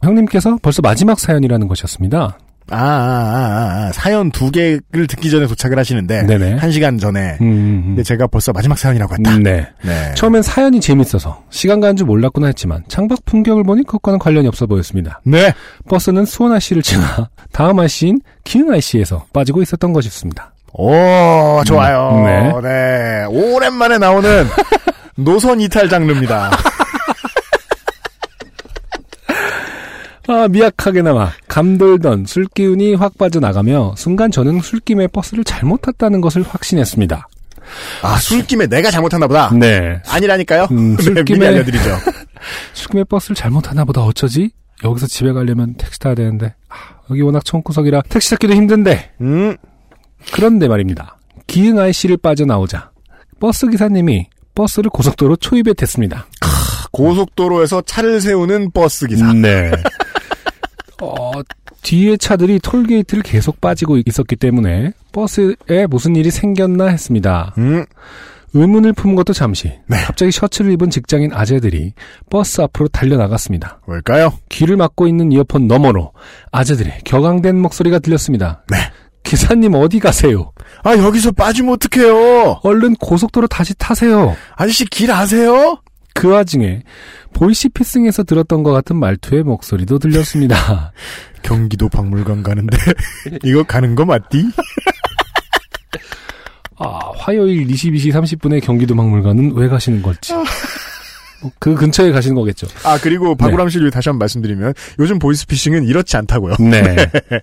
형님께서 벌써 마지막 사연이라는 것이었습니다. 아, 아, 아, 아, 사연 두 개를 듣기 전에 도착을 하시는데 네네. 한 시간 전에. 음, 음, 근데 제가 벌써 마지막 사연이라고 했다. 음, 네. 네. 처음엔 사연이 재밌어서 시간 가는 줄 몰랐구나 했지만 창밖 풍경을 보니 그것과는 관련이 없어 보였습니다. 네. 버스는 수원 IC를 지나 다음 IC인 기흥 IC에서 빠지고 있었던 것이었습니다. 오, 좋아요. 음, 네. 네. 오랜만에 나오는 노선 이탈 장르입니다. 아, 미약하게나마 감돌던 술기운이 확 빠져나가며 순간 저는 술김에 버스를 잘못 탔다는 것을 확신했습니다. 아, 술김에 내가 잘못했나 보다. 네. 아니라니까요? 음, 네, 술김에- 알려드리죠. 술김에 버스를 잘못 탔나 보다 어쩌지? 여기서 집에 가려면 택시 타야 되는데 아, 여기 워낙 총구석이라 택시 찾기도 힘든데 음, 그런데 말입니다. 기흥 IC를 빠져나오자 버스 기사님이 버스를 고속도로 초입에 댔습니다. 고속도로에서 차를 세우는 버스 기사. 네. 어, 뒤에 차들이 톨게이트를 계속 빠지고 있었기 때문에 버스에 무슨 일이 생겼나 했습니다. 음, 의문을 품은 것도 잠시. 네. 갑자기 셔츠를 입은 직장인 아재들이 버스 앞으로 달려나갔습니다. 뭘까요? 귀를 막고 있는 이어폰 너머로 아재들의 격앙된 목소리가 들렸습니다. 네. 기사님 어디 가세요? 아, 여기서 빠지면 어떡해요? 얼른 고속도로 다시 타세요. 아저씨 길 아세요? 그 와중에 보이시 피싱에서 들었던 것 같은 말투의 목소리도 들렸습니다. 경기도 박물관 가는데, 이거 가는 거 맞디? 아, 화요일 22시 30분에 경기도 박물관은 왜 가시는 걸지. 뭐그 근처에 가시는 거겠죠. 아, 그리고 박우람 씨를 다시 한번 말씀드리면, 요즘 보이스피싱은 이렇지 않다고요. 네.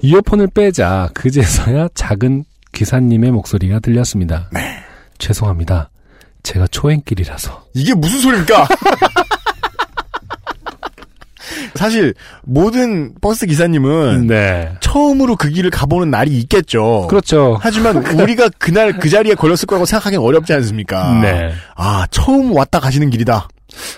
이어폰을 빼자 그제서야 작은 기사님의 목소리가 들렸습니다. 죄송합니다. 제가 초행길이라서. 이게 무슨 소리입니까? 사실 모든 버스 기사님은 네. 처음으로 그 길을 가보는 날이 있겠죠. 그렇죠. 하지만 우리가 그날 그 자리에 걸렸을 거라고 생각하기는 어렵지 않습니까? 네. 아 처음 왔다 가시는 길이다.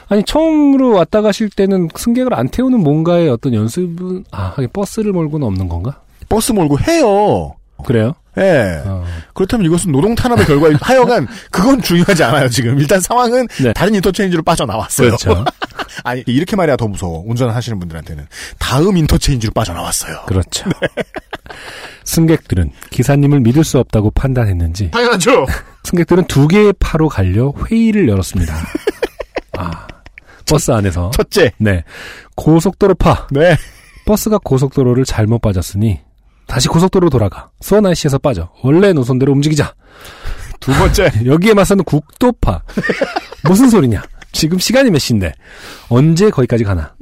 아니 처음으로 왔다 가실 때는 승객을 안 태우는 뭔가의 어떤 연습은 아 버스를 몰고는 없는 건가? 버스 몰고 해요. 그래요? 예. 어. 그렇다면 이것은 노동 탄압의 결과 하여간 그건 중요하지 않아요 지금 일단 상황은 네. 다른 인터체인지로 빠져나왔어요. 그렇죠. 아니 이렇게 말해야 더 무서워 운전하시는 분들한테는 다음 인터체인지로 빠져나왔어요. 그렇죠. 승객들은 기사님을 믿을 수 없다고 판단했는지 당연하죠. 승객들은 두 개의 파로 갈려 회의를 열었습니다. 아, 버스 안에서. 첫째, 네. 고속도로 파. 네. 버스가 고속도로를 잘못 빠졌으니 다시 고속도로 돌아가. 수원 IC에서 빠져. 원래 노선대로 움직이자. 두 번째, 여기에 맞서는 국도파. 무슨 소리냐? 지금 시간이 몇 시인데 언제 거기까지 가나?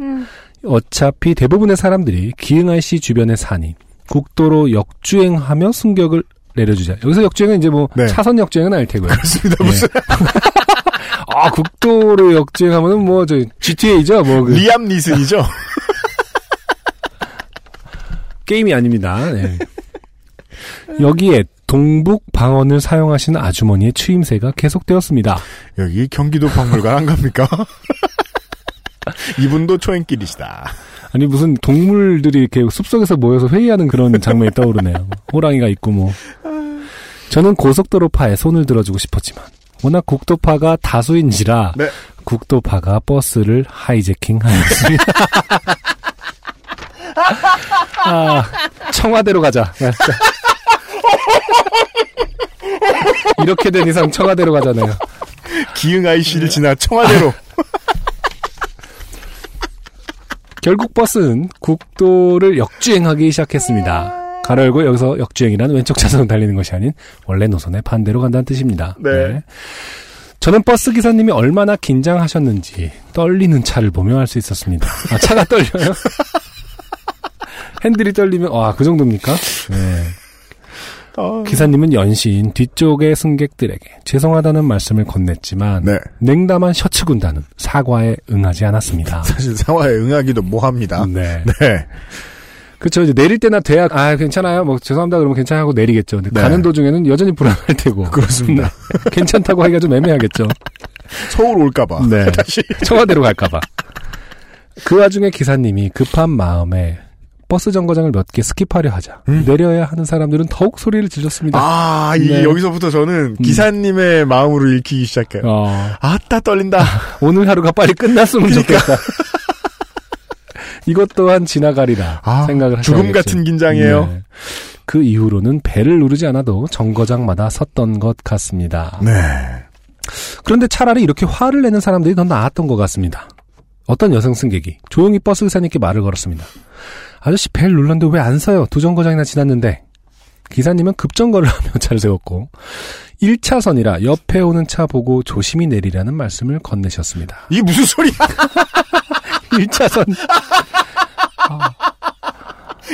어차피 대부분의 사람들이 기흥 IC 주변에 사니 국도로 역주행하며 승격을 내려주자. 여기서 역주행은 이제 뭐 네. 차선 역주행은 아닐 테고요. 그렇습니다. 네. 무슨 아 국도로 역주행하면은 뭐 저 GTA죠. 뭐 그 리암 니슨이죠? 게임이 아닙니다. 네. 여기에 동북 방언을 사용하시는 아주머니의 추임새가 계속되었습니다. 여기 경기도 박물관 안 갑니까? 이분도 초행길이시다. 아니 무슨 동물들이 이렇게 숲속에서 모여서 회의하는 그런 장면이 떠오르네요. 호랑이가 있고 뭐. 저는 고속도로파에 손을 들어주고 싶었지만 워낙 국도파가 다수인지라 네. 국도파가 버스를 하이제킹하였습니다. 아, 청와대로 가자. 네. 이렇게 된 이상 청와대로 가잖아요. 기흥 IC를 지나 청와대로. 결국 버스는 국도를 역주행하기 시작했습니다. 가로 열고 여기서 역주행이란 왼쪽 차선으로 달리는 것이 아닌 원래 노선의 반대로 간다는 뜻입니다. 네. 저는 버스 기사님이 얼마나 긴장하셨는지 떨리는 차를 보며 알 수 있었습니다. 아, 차가 떨려요? 핸들이 떨리면 와, 그 정도입니까? 네. 어. 기사님은 연신 뒤쪽의 승객들에게 죄송하다는 말씀을 건넸지만 네. 냉담한 셔츠 군단은 사과에 응하지 않았습니다. 사실 상황에 응하기도 뭐합니다. 네. 네. 그쵸, 이제 내릴 때나 돼야, 아, 괜찮아요. 뭐, 죄송합니다. 그러면 괜찮아 하고 내리겠죠. 근데 네. 가는 도중에는 여전히 불안할 테고. 그렇습니다. 괜찮다고 하기가 좀 애매하겠죠. 서울 올까봐. 네. 다시. 청와대로 갈까봐. 그 와중에 기사님이 급한 마음에 버스 정거장을 몇 개 skip하려 하자 음. 내려야 하는 사람들은 더욱 소리를 질렀습니다. 아, 이 네. 여기서부터 저는 기사님의 마음으로 읽히기 시작해요. 어, 아따 떨린다. 오늘 하루가 빨리 끝났으면 그러니까. 좋겠다. 이것 또한 지나가리라 아, 생각을 죽음 하셔야겠죠. 같은 긴장이에요. 네. 그 이후로는 벨을 누르지 않아도 정거장마다 섰던 것 같습니다. 네. 그런데 차라리 이렇게 화를 내는 사람들이 더 나았던 것 같습니다. 어떤 여성 승객이 조용히 버스 기사님께 말을 걸었습니다. 아저씨 벨 눌렀는데 왜 안 서요? 두 정거장이나 지났는데. 기사님은 급정거를 하며 차를 세웠고 1차선이라 옆에 오는 차 보고 조심히 내리라는 말씀을 건네셨습니다. 이게 무슨 소리야? 1차선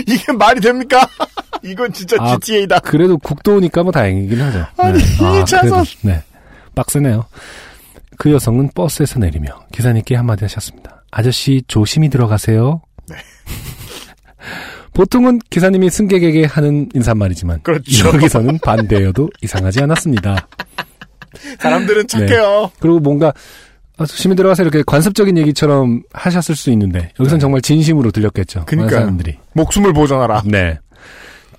이게 말이 됩니까? 이건 진짜 아, GTA다. 그래도 국도니까 뭐 다행이긴 하죠. 아니, 이 차선. 그래도, 네. 빡세네요. 그 여성은 버스에서 내리며 기사님께 한마디 하셨습니다. 아저씨 조심히 들어가세요. 네. 보통은 기사님이 승객에게 하는 인사말이지만 그렇죠. 여기서는 반대여도 이상하지 않았습니다. 사람들은 착해요. 그리고 뭔가 아, 조심히 들어가세요 이렇게 관습적인 얘기처럼 하셨을 수 있는데 여기선 정말 진심으로 들렸겠죠. 많은 네. 그러니까요. 사람들이. 목숨을 보존하라. 네.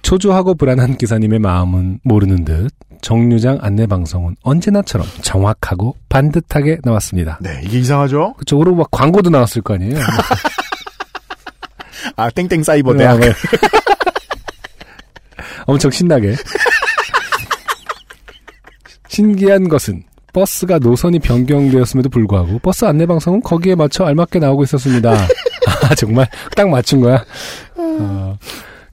초조하고 불안한 기사님의 마음은 모르는 듯 정류장 안내 방송은 언제나처럼 정확하고 반듯하게 나왔습니다. 네, 이게 이상하죠? 그쪽으로 막 광고도 나왔을 거 아니에요. 아, 땡땡 사이버 대학. 네. 엄청 신나게. 신기한 것은 버스가 노선이 변경되었음에도 불구하고 버스 안내 방송은 거기에 맞춰 알맞게 나오고 있었습니다. 아 정말 딱 맞춘 거야. 어,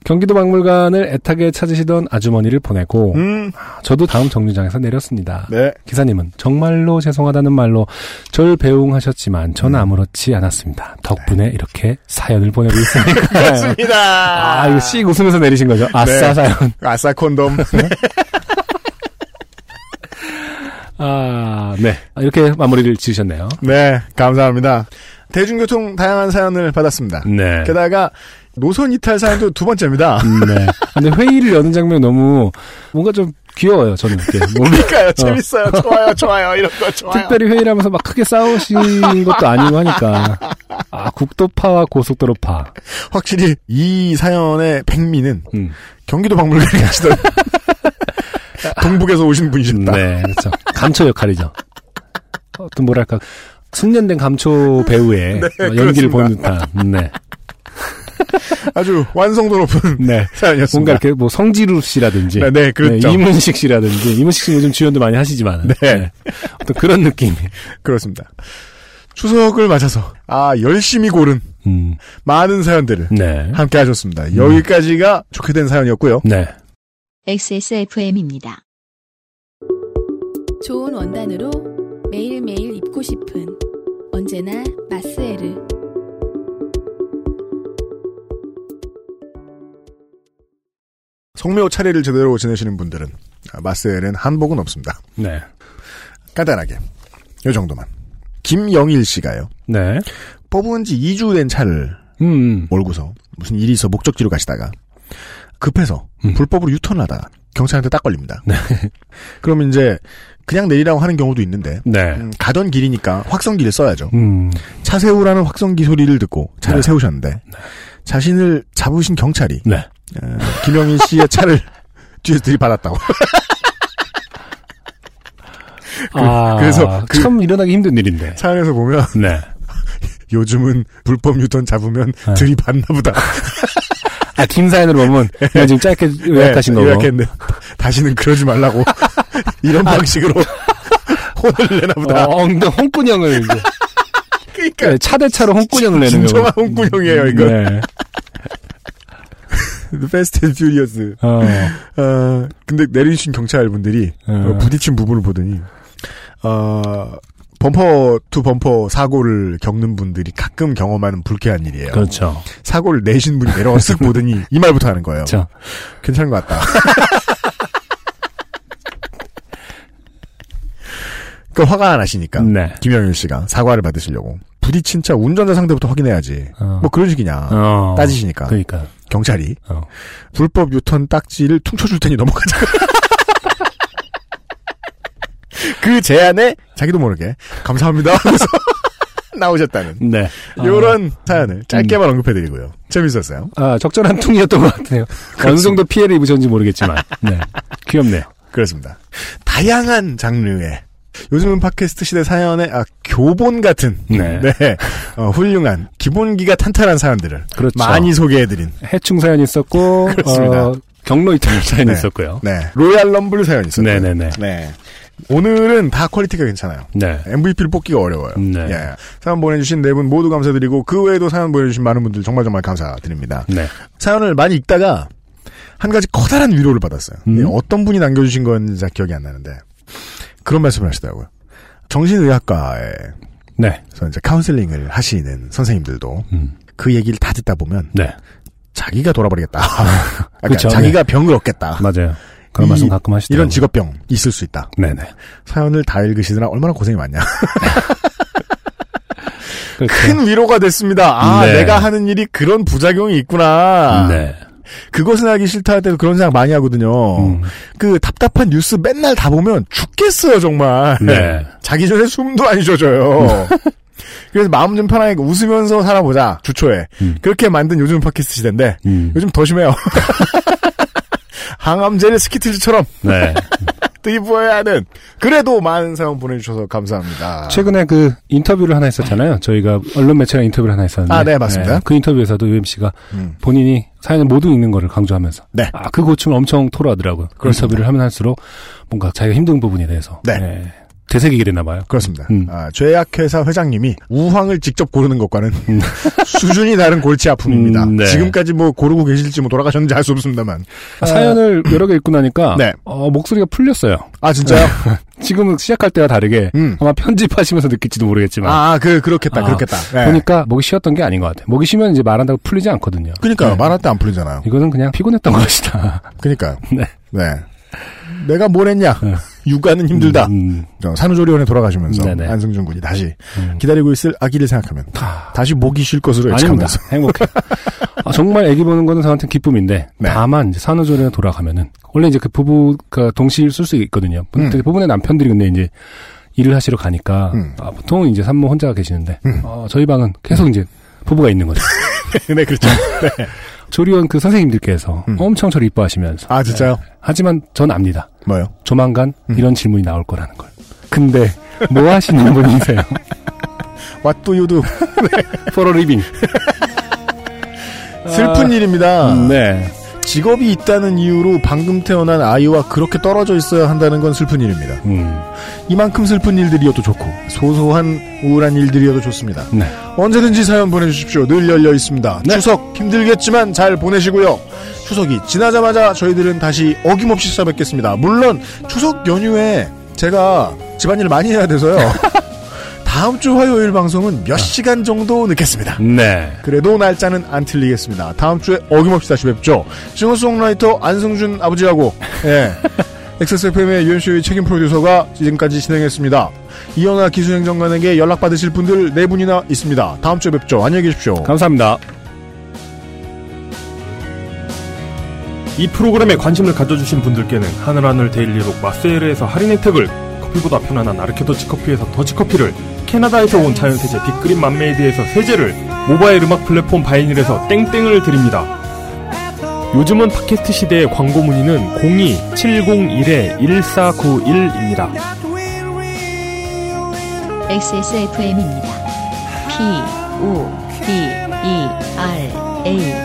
경기도 박물관을 애타게 찾으시던 아주머니를 보내고 음, 저도 다음 정류장에서 내렸습니다. 네. 기사님은 정말로 죄송하다는 말로 절 배웅하셨지만 음. 전 아무렇지 않았습니다. 덕분에 이렇게 사연을 보내고 있으니까. 그렇습니다. 아, 이거 씩 웃으면서 내리신 거죠? 아싸 네. 사연. 아싸 콘돔. 아, 네. 이렇게 마무리를 지으셨네요. 네, 감사합니다. 대중교통 다양한 사연을 받았습니다. 네. 게다가 노선 이탈 사연도 두 번째입니다. 네. 근데 회의를 여는 장면이 너무 뭔가 좀 귀여워요, 저는. 그러니까요, 재밌어요. 좋아요, 좋아요. 이런 거 좋아요. 특별히 회의를 하면서 막 크게 싸우신 것도 아니고 하니까. 아, 국도파와 고속도로파. 확실히 이 사연의 백미는 음. 경기도 박물관에 계시던 동북에서 오신 분이십니다. 네, 그렇죠. 감초 역할이죠. 어떤 뭐랄까 숙련된 감초 배우의 네, 어, 연기를. 보는 듯한. 네, 아주 완성도 높은 네. 사연이었습니다. 뭔가 이렇게 뭐 성지루 씨라든지, 네, 네, 그렇죠. 이문식 씨라든지, 이문식 씨 요즘 주연도 많이 하시지만, 네. 어떤 그런 느낌. 그렇습니다. 추석을 맞아서 아 열심히 고른 음, 많은 사연들을 네, 함께 하셨습니다. 여기까지가 좋게 된 사연이었고요. 네, XSFM입니다. 좋은 원단으로 매일매일 입고 싶은 언제나 마스에르. 성묘 차례를 제대로 지내시는 분들은 아, 마스엘엔 한복은 없습니다. 네, 간단하게 요 정도만. 김영일 씨가요. 네, 뽑은 지 2주 된 차를 음, 몰고서 무슨 일이 있어 목적지로 가시다가 급해서 음. 불법으로 유턴을 하다가 경찰한테 딱 걸립니다. 그러면 이제 그냥 내리라고 하는 경우도 있는데 네, 음, 가던 길이니까 확성기를 써야죠. 음, 차 세우라는 확성기 소리를 듣고 차를 네. 세우셨는데 자신을 잡으신 경찰이 네, 어, 김영일 씨의 차를 뒤에서 들이받았다고. 아, 그래서 그- 참 일어나기 힘든 일인데. 차 안에서 보면 네, 요즘은 불법 유턴 잡으면 네. 들이받나 보다. 아, 긴 사연으로 보면 그냥 지금 짧게 요약하신 네, 거고. 요약했는데 다시는 그러지 말라고 이런 방식으로 혼을 내나 보다. 어, 근데 혼구녕을 이제 그러니까 네, 차대차로 혼구녕을 내는 거. 진정한 혼구녕이에요 이거. 네. Fast and Furious. 어, 어, 근데 내리신 경찰분들이 어. 어, 부딪힌 부분을 보더니 어, bumper to bumper 사고를 겪는 분들이 가끔 경험하는 불쾌한 일이에요. 그렇죠. 사고를 내신 분이 쓱 보더니 이 말부터 하는 거예요. 그렇죠. 괜찮은 것 같다. 그 화가 나시니까 네. 김영일 씨가 사과를 받으시려고 부딪힌 차 운전자 상대부터 확인해야지. 어. 뭐 그런 식이냐. 어. 따지시니까 그러니까. 경찰이 어. 불법 유턴 딱지를 퉁쳐줄 테니 넘어가자. 그 제안에 자기도 모르게 감사합니다 하면서 나오셨다는 네. 요런 사연을 짧게만 언급해드리고요. 재밌었어요. 아, 적절한 퉁이었던 것 같아요. 어느 정도 피해를 입으셨는지 모르겠지만. 네. 귀엽네요. 그렇습니다. 다양한 장르의 요즘은 팟캐스트 시대 사연의 아, 교본 같은 네. 어, 훌륭한 기본기가 탄탄한 사연들을 그렇죠. 많이 소개해드린 해충 사연이 있었고, 그렇습니다. 어, 경로 이탈 사연이 네. 있었고요. 네 Royal Rumble 사연이 있었고요. 네네네. 네. 오늘은 다 quality가 괜찮아요. 네. MVP를 뽑기가 어려워요. 네. 예. 사연 보내주신 네 분 모두 감사드리고 그 외에도 사연 보내주신 많은 분들 정말 정말 감사드립니다. 네. 사연을 많이 읽다가 한 가지 커다란 위로를 받았어요. 음. 예, 어떤 분이 남겨주신 건지 잘 기억이 안 나는데 그런 말씀을 하시더라고요. 정신의학과에서 네. 이제 카운슬링을 하시는 선생님들도 음. 그 얘기를 다 듣다 보면 네. 자기가 돌아버리겠다. 그러니까 그쵸, 자기가 병을 얻겠다. 맞아요. 그런 이- 말씀 가끔 하시더라고요. 이런 직업병 있을 수 있다. 네네. 사연을 다 읽으시느라 얼마나 고생이 많냐. 큰 위로가 됐습니다. 아, 네. 내가 하는 일이 그런 부작용이 있구나. 네. 그것은 하기 싫다 할 때도 그런 생각 많이 하거든요. 음. 그 답답한 뉴스 맨날 다 보면 죽겠어요, 정말. 네. 자기 전에 숨도 안 쉬어져요. 그래서 마음 좀 편하게 웃으면서 살아보자, 주초에. 음. 그렇게 만든 요즘 팟캐스트 시대인데, 음. 요즘 더 심해요. 항암제를 스키틀즈처럼 네. 뜨입어야 하는. 그래도 많은 사연 보내주셔서 감사합니다. 최근에 그 인터뷰를 하나 했었잖아요. 저희가 언론 매체랑 인터뷰를 하나 했었는데. 아, 네, 맞습니다. 그 인터뷰에서도 UMC가 음. 본인이 사연을 모두 읽는 거를 강조하면서. 네. 아, 그 고충을 엄청 토로하더라고요. 그렇습니다. 인터뷰를 하면 할수록 뭔가 자기가 힘든 부분에 대해서. 네. 되새기게 되나 봐요. 그렇습니다. 음. 아, 제약회사 회장님이 우황을 직접 고르는 것과는 수준이 다른 골치 아픔입니다. 음, 네. 지금까지 뭐 고르고 계실지 뭐 돌아가셨는지 알 수 없습니다만. 사연을 여러 개 읽고 나니까. 네. 어, 목소리가 풀렸어요. 아 진짜요? 지금은 시작할 때와 다르게. 음. 아마 편집하시면서 느낄지도 모르겠지만. 아, 그 그렇겠다, 아, 그렇겠다. 네. 보니까 목이 쉬었던 게 아닌 것 같아요. 목이 쉬면 이제 말한다고 풀리지 않거든요. 그러니까 네. 말할 때 안 풀리잖아요. 이거는 그냥 피곤했던 것이다. 그러니까요. 네. 네. 내가 뭘 했냐? 네. 육아는 힘들다. 음, 저 산후조리원에 돌아가시면서 네네. 안승준 군이 다시 음. 기다리고 있을 아기를 생각하면 다 시 목이 쉴 것으로. 예측하면서 행복해. 아, 정말 애기 보는 거는 저한테 기쁨인데 네. 다만 이제 산후조리에 돌아가면은 원래 이제 그 부부가 동시에 쓸 수 있거든요. 음. 대부분의 남편들이 근데 이제 일을 하시러 가니까 음. 아, 보통 이제 산모 혼자 계시는데 어, 저희 방은 계속 이제 부부가 있는 거죠. 네 그렇죠. 네. 조리원 그 선생님들께서 음. 엄청 저를 이뻐하시면서 아 진짜요? 하지만 전 압니다. 뭐요? 조만간 음. 이런 질문이 나올 거라는 걸. 근데 뭐 하시는 분이세요? What do you do? For a living. 슬픈 일입니다. 네. 직업이 있다는 이유로 방금 태어난 아이와 그렇게 떨어져 있어야 한다는 건 슬픈 일입니다. 음. 이만큼 슬픈 일들이어도 좋고 소소한 우울한 일들이어도 좋습니다. 네. 언제든지 사연 보내주십시오. 늘 열려 있습니다. 추석 힘들겠지만 잘 보내시고요. 추석이 지나자마자 저희들은 다시 어김없이 찾아뵙겠습니다. 물론 추석 연휴에 제가 집안일을 많이 해야 돼서요. 다음 주 화요일 방송은 몇 시간 정도 늦겠습니다. 네. 그래도 날짜는 안 틀리겠습니다. 다음 주에 어김없이 다시 뵙죠. 싱어송라이터 안승준 아버지하고 예. XSFM의 유현수의 책임 프로듀서가 지금까지 진행했습니다. 이현아 기술행정관에게 연락받으실 분들 네 분이나 있습니다. 다음 주에 뵙죠. 안녕히 계십시오. 감사합니다. 이 프로그램에 관심을 가져주신 분들께는 하늘하늘 daily look 마세일에서 할인 혜택을 커피보다 편안한 아르케 더치 커피에서 더치커피를 캐나다에서 온 자연세제 빅그린 맘메이드에서 세제를 모바일 음악 플랫폼 바이닐에서 땡땡을 드립니다. 요즘은 팟캐스트 시대의 광고 문의는 02-701-1491입니다. XSFM입니다. P, O, D, E, R, A.